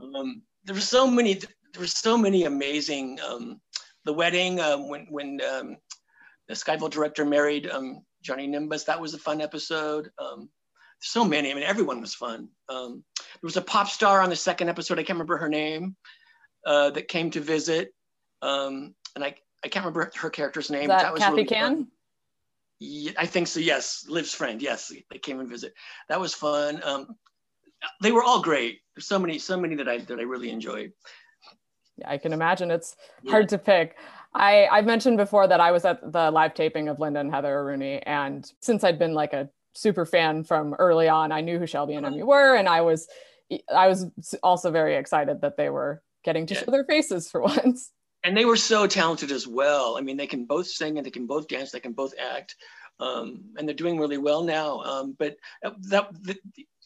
um, there were so many, there were so many amazing. Um, the wedding um, when when um, the Skyfall director married um, Johnny Nimbus, that was a fun episode. Um, so many. I mean, everyone was fun. there was a pop star on the second episode. I can't remember her name. Uh, that came to visit, and I I can't remember her character's name. That, that was Kathy really Can? Yeah, I think so. Yes, Liv's friend. Yes, they came and visit. That was fun. Um, they were all great. There's so many, so many that I that I really enjoyed. Yeah, I can imagine it's Yeah. hard to pick. I I've mentioned before that I was at the live taping of Linda and Heather Rooney, and since I'd been like a super fan from early on, I knew who Shelby and Emmy were, and I was I was also very excited that they were getting to Yeah. show their faces for once. and they were so talented as well. I mean, they can both sing and they can both dance, they can both act, um, and they're doing really well now. Um, but that, that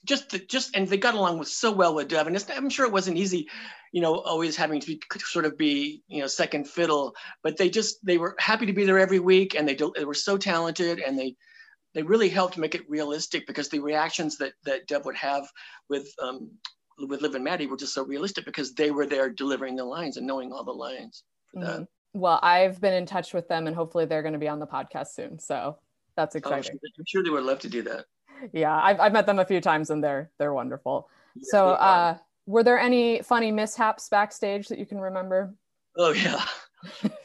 just just and they got along with so well with Devin. It's, I'm sure it wasn't easy, you know, always having to be, sort of be you know second fiddle. But they just they were happy to be there every week, and they, they were so talented, and they they really helped make it realistic because the reactions that that Deb would have with um, with Liv and Maddie were just so realistic because they were there delivering the lines and knowing all the lines. For that. Mhm. Well, I've been in touch with them, and hopefully they're going to be on the podcast soon. So that's Oh, exciting. sure- I'm sure they would love to do that. Yeah, I've I've met them a few times, and they're they're wonderful. So, uh, were there any funny mishaps backstage that you can remember? oh yeah,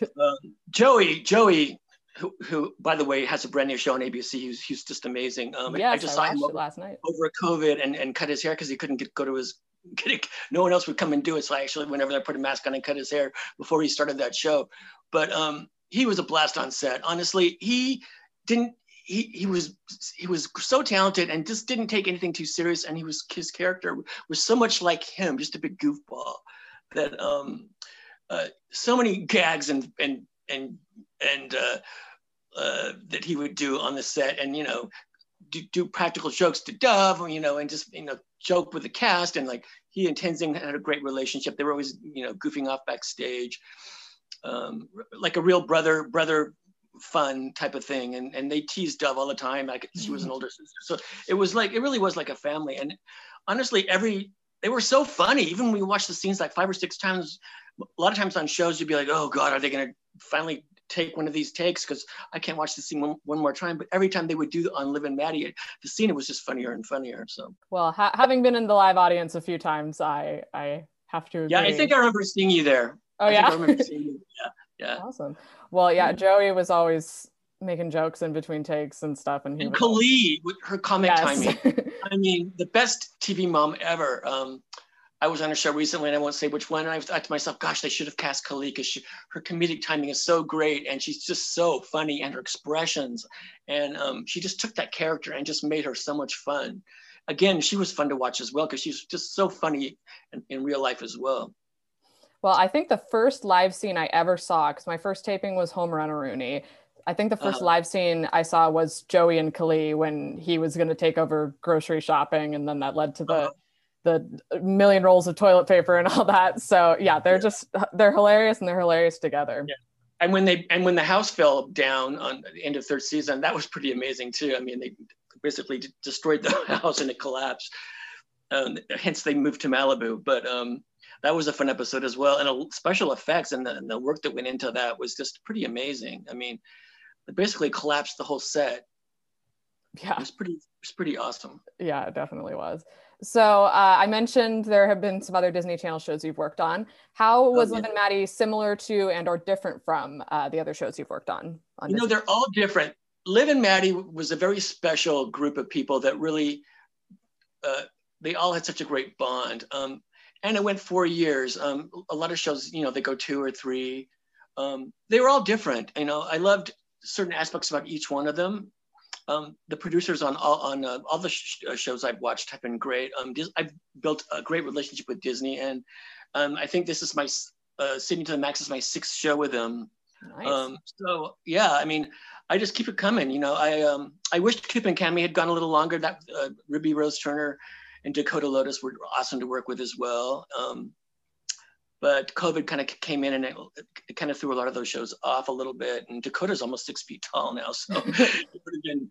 um, Joey, Joey, who, who by the way has a brand new show on ABC. He's he's just amazing. Um, yes, I just I saw him over, last night. over COVID and, and cut his hair because he couldn't get go to his. Get no one else would come and do it, so I actually went over there, put a mask on, and cut his hair before he started that show. But um, he was a blast on set. Honestly, he didn't. He, he was he was so talented and just didn't take anything too serious. And he was his character was so much like him, just a big goofball. That um, uh, so many gags and and and and uh, uh, that he would do on the set, and you know, do, do practical jokes to Dove, you know, and just you know joke with the cast, and like he and Tenzing had a great relationship. They were always you know goofing off backstage, um, like a real brother brother fun type of thing and and they teased dove all the time like she was an mm-hmm. older sister so it was like it really was like a family and honestly every they were so funny even when we watched the scenes like five or six times a lot of times on shows you'd be like oh god are they going to finally take one of these takes because i can't watch the scene one, one more time but every time they would do on live and maddie the scene it was just funnier and funnier so Well, ha- having been in the live audience a few times, I I have to. yeah i think i remember seeing you there Oh I yeah. I remember seeing you. yeah yeah awesome. Well, yeah, Joey was always making jokes in between takes and stuff, and he and was Kali with her comic yes. timing I mean, the best TV mom ever. Um, I was on a show recently, and I won't say which one. And I thought to myself, "Gosh, they should have cast Kali because her comedic timing is so great, and she's just so funny, and her expressions, and um, she just took that character and just made her so much fun. Again, she was fun to watch as well because she's just so funny in, in real life as well. Well, I think the first live scene I ever saw, because my first taping was Home Run Rooney. I think the 1st Uh-huh. live scene I saw was Joey and Kali when he was going to take over grocery shopping, and then that led to the Uh-huh. the million rolls of toilet paper and all that. So yeah, they're Yeah. just they're hilarious and they're hilarious together. Yeah. And when they and when the house fell down on the end of third season, that was pretty amazing too. I mean, they basically d- destroyed the house and it collapsed. Um, hence, they moved to Malibu. But um, that was a fun episode as well. And special effects and the, and the work that went into that was just pretty amazing. I mean, it basically collapsed the whole set. It Yeah, was pretty. It was pretty awesome. yeah, it definitely was. So uh, I mentioned there have been some other Disney Channel shows you've worked on. How was yeah. Liv and Maddie similar to and or different from uh, the other shows you've worked on? on you know they're all different liv and maddie was a very special group of people that really uh, they all had such a great bond um, and it went four years um, a lot of shows you know they go two or three um, they were all different you know i loved certain aspects about each one of them um, the producers on all on uh, all the sh- uh, shows I've watched have been great. Um, Dis- I've built a great relationship with Disney, and um, I think this is my uh, Sydney to the Max is my sixth show with them. Nice. Um, so yeah, I mean, I just keep it coming. You know, I um, I wish Coop and Cami had gone a little longer. That uh, Ruby Rose Turner and Dakota Lotus were awesome to work with as well. Um, but COVID kind of came in and it, it, kind of threw a lot of those shows off a little bit. And Dakota's almost six feet tall now, so it would have been.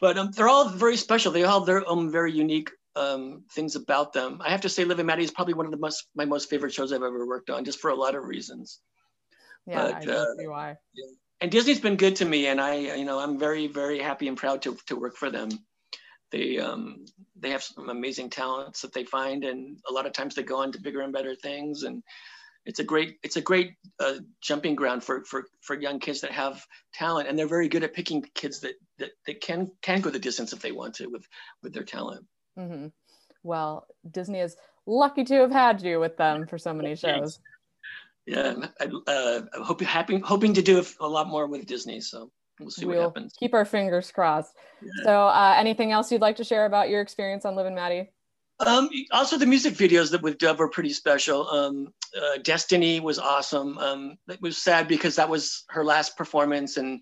But um, they're all very special. They all have their own very unique um, things about them. I have to say, Liv and Maddie is probably one of the most my most favorite shows I've ever worked on, just for a lot of reasons. Yeah, but, I uh, see why. Yeah. And Disney's been good to me, and I, you know, I'm very, very happy and proud to to work for them they um, they have some amazing talents that they find, and a lot of times they go on to bigger and better things. And it's a great it's a great uh, jumping ground for for for young kids that have talent, and they're very good at picking kids that that, that can can go the distance if they want to with with their talent. Mm-hmm. Well, Disney is lucky to have had you with them for so many shows. Yeah, I, uh, I hope happy hoping to do a lot more with Disney. So we'll see we'll what happens. Keep our fingers crossed. Yeah. So, uh, anything else you'd like to share about your experience on Liv and Maddie? Um, also, the music videos that with Dove were pretty special. Um, uh, Destiny was awesome. Um, it was sad because that was her last performance, and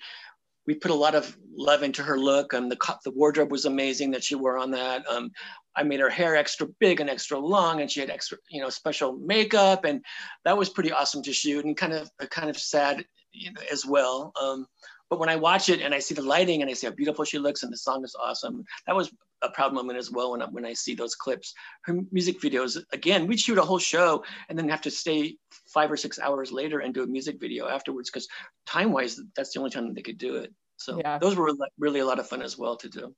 we put a lot of love into her look. And the the wardrobe was amazing that she wore on that. Um, I made her hair extra big and extra long, and she had extra, you know, special makeup, and that was pretty awesome to shoot, and kind of kind of sad, you know, as well. But when I watch it and I see the lighting and I see how beautiful she looks and the song is awesome, that was a proud moment as well when I, when I see those clips. Her music videos, again, we'd shoot a whole show and then have to stay five or six hours later and do a music video afterwards because time wise, that's the only time they could do it. So yeah. those were really a lot of fun as well to do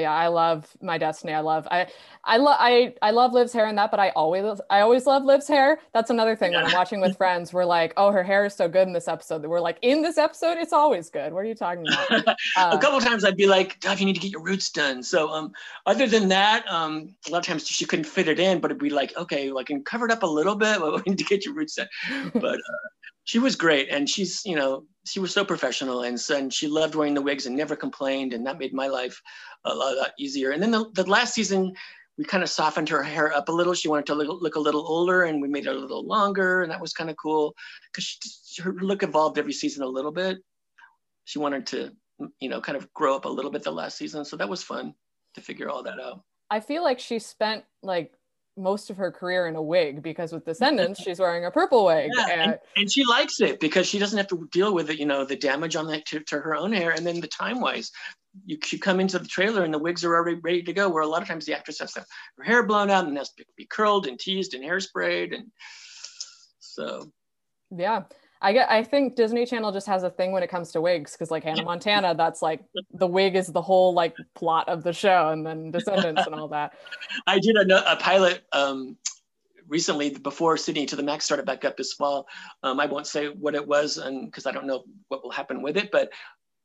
yeah i love my destiny i love i i love i i love liv's hair and that but i always i always love liv's hair. That's another thing yeah. when i'm watching with friends we're like oh her hair is so good in this episode. We're like in this episode it's always good. What are you talking about? Uh, a couple times i'd be like Dove, you need to get your roots done. So um other than that um a lot of times she couldn't fit it in but it'd be like okay like can cover it up a little bit but we need to get your roots done. But uh, she was great. And she's you know she was so professional. And, and she loved wearing the wigs and never complained. And that made my life a lot, a lot easier. And then the, the, last season we kind of softened her hair up a little. She wanted to look, look a little older and we made it a little longer. And that was kind of cool because her look evolved every season a little bit. She wanted to you know kind of grow up a little bit the last season. So that was fun to figure all that out. I feel like she spent like most of her career in a wig because with Descendants she's wearing a purple wig yeah, and, and, and, she likes it because she doesn't have to deal with it you know the damage on that to, to her own hair and then the time wise you, you come into the trailer and the wigs are already ready to go where a lot of times the actress has to have her hair blown out and has to be curled and teased and hairsprayed and so yeah I get I think Disney Channel just has a thing when it comes to wigs because like Hannah Montana, that's like the wig is the whole like plot of the show, and then Descendants and all that. I did a, a pilot um, recently before Sydney to the Max started back up this fall. Um, I won't say what it was, and because I don't know what will happen with it, but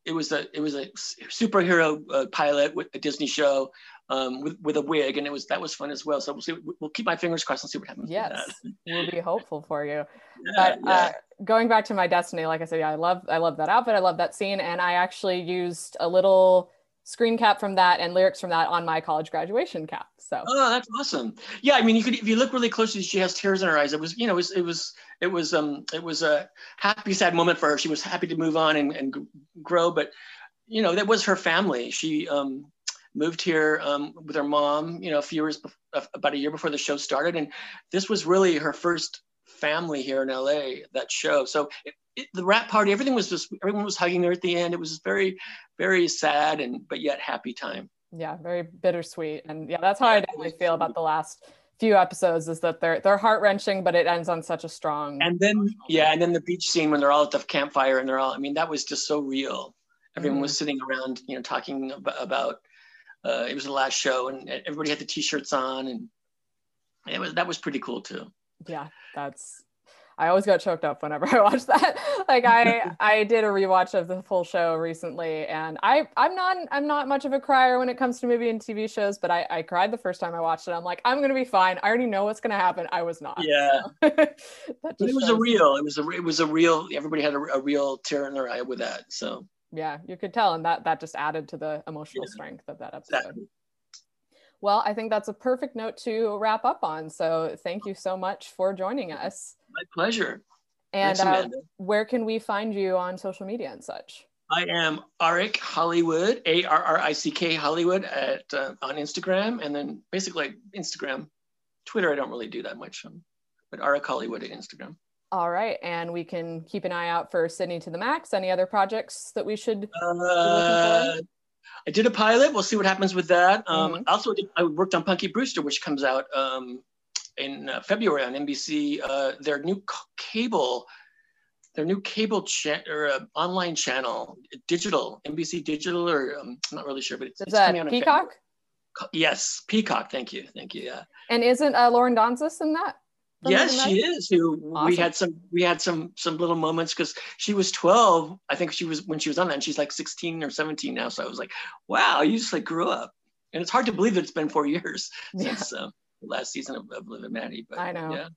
it was a it was a superhero uh, pilot with a Disney show um, with with a wig, and it was that was fun as well. So we'll see. We'll keep my fingers crossed and see what happens. Yes, we'll be hopeful for you. Yeah, but yeah. Uh, going back to my destiny, like I said, yeah, I love I love that outfit. I love that scene, and I actually used a little screen cap from that and lyrics from that on my college graduation cap. So oh, that's awesome. Yeah, I mean, you could if you look really closely, she has tears in her eyes. It was you know it was it was it was um it was a happy sad moment for her. She was happy to move on and, and grow, but you know that was her family. She um moved here um, with her mom, you know, a few years about a year before the show started, and this was really her first family here in LA. That show, so it, it, the wrap party, everything was just everyone was hugging her at the end. It was very, very sad and but yet happy time. Yeah, very bittersweet, and yeah, that's how I definitely feel about the last few episodes is that they're they're heart wrenching, but it ends on such a strong. And then yeah, and then the beach scene when they're all at the campfire and they're all. I mean, that was just so real. Everyone mm-hmm. was sitting around, you know, talking about. Uh, it was the last show, and everybody had the t-shirts on, and it was that was pretty cool too. Yeah, that's I always got choked up whenever I watch that. like I I did a rewatch of the full show recently and I I'm not I'm not much of a crier when it comes to movie and TV shows, but I, I cried the first time I watched it. I'm like, I'm gonna be fine. I already know what's gonna happen. I was not. Yeah. it was a real, it was a it was a real everybody had a, a, real tear in their eye with that. So yeah, you could tell, and that that just added to the emotional yeah. strength of that episode. Exactly. Well, I think that's a perfect note to wrap up on. So thank you so much for joining us. My pleasure. And uh, where can we find you on social media and such? I am Arrick Hollywood, A R R I C K Hollywood at uh, on Instagram, and then basically Instagram, Twitter. I don't really do that much. Um, but Arrick Hollywood at Instagram. All right, and we can keep an eye out for Sydney to the Max. Any other projects that we should? Uh, I did a pilot. We'll see what happens with that. Um, mm-hmm. Also, I worked on Punky Brewster, which comes out um, in uh, February on NBC. Uh, their new cable, their new cable chat or uh, online channel, digital NBC digital, or um, I'm not really sure, but it's, Is it's that coming out Peacock. Yes, Peacock. Thank you, thank you. Yeah. And isn't uh, Lauren Donzis in that? Yes, she is. Who awesome. we had some we had some some little moments because she was 12. I think she was when she was on that, and she's like 16 or 17 now. So I was like, wow, you just like grew up. And it's hard to believe that it's been four years yeah. since um, the last season of, of Liv and Maddie. But I know. Yeah.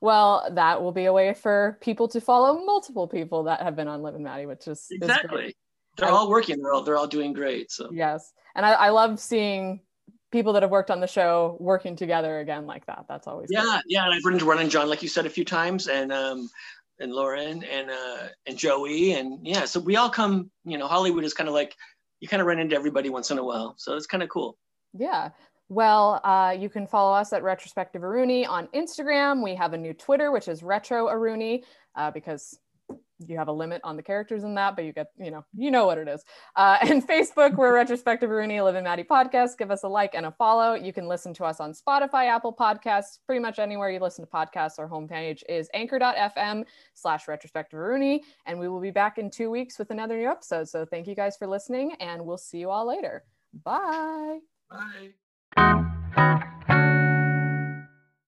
Well, that will be a way for people to follow multiple people that have been on Liv and Maddie, which is exactly. Is they're all working. They're all they're all doing great. So yes, and I, I love seeing people that have worked on the show working together again like that. That's always yeah, good. yeah. And I've run into Ron and John, like you said, a few times, and um, and Lauren and uh, and Joey, and yeah. So we all come. You know, Hollywood is kind of like you kind of run into everybody once in a while. So it's kind of cool. Yeah. Well, uh, you can follow us at Retrospective-a-Rooney on Instagram. We have a new Twitter, which is Retro-a-Rooney, uh, because you have a limit on the characters in that, but you get, you know, you know what it is. Uh, and Facebook, we're Retrospective Rooney, Liv and Maddie podcast. Give us a like and a follow. You can listen to us on Spotify, Apple Podcasts, pretty much anywhere you listen to podcasts. Our homepage is anchor.fm slash retrospective Rooney. And we will be back in two weeks with another new episode. So thank you guys for listening, and we'll see you all later. Bye. Bye.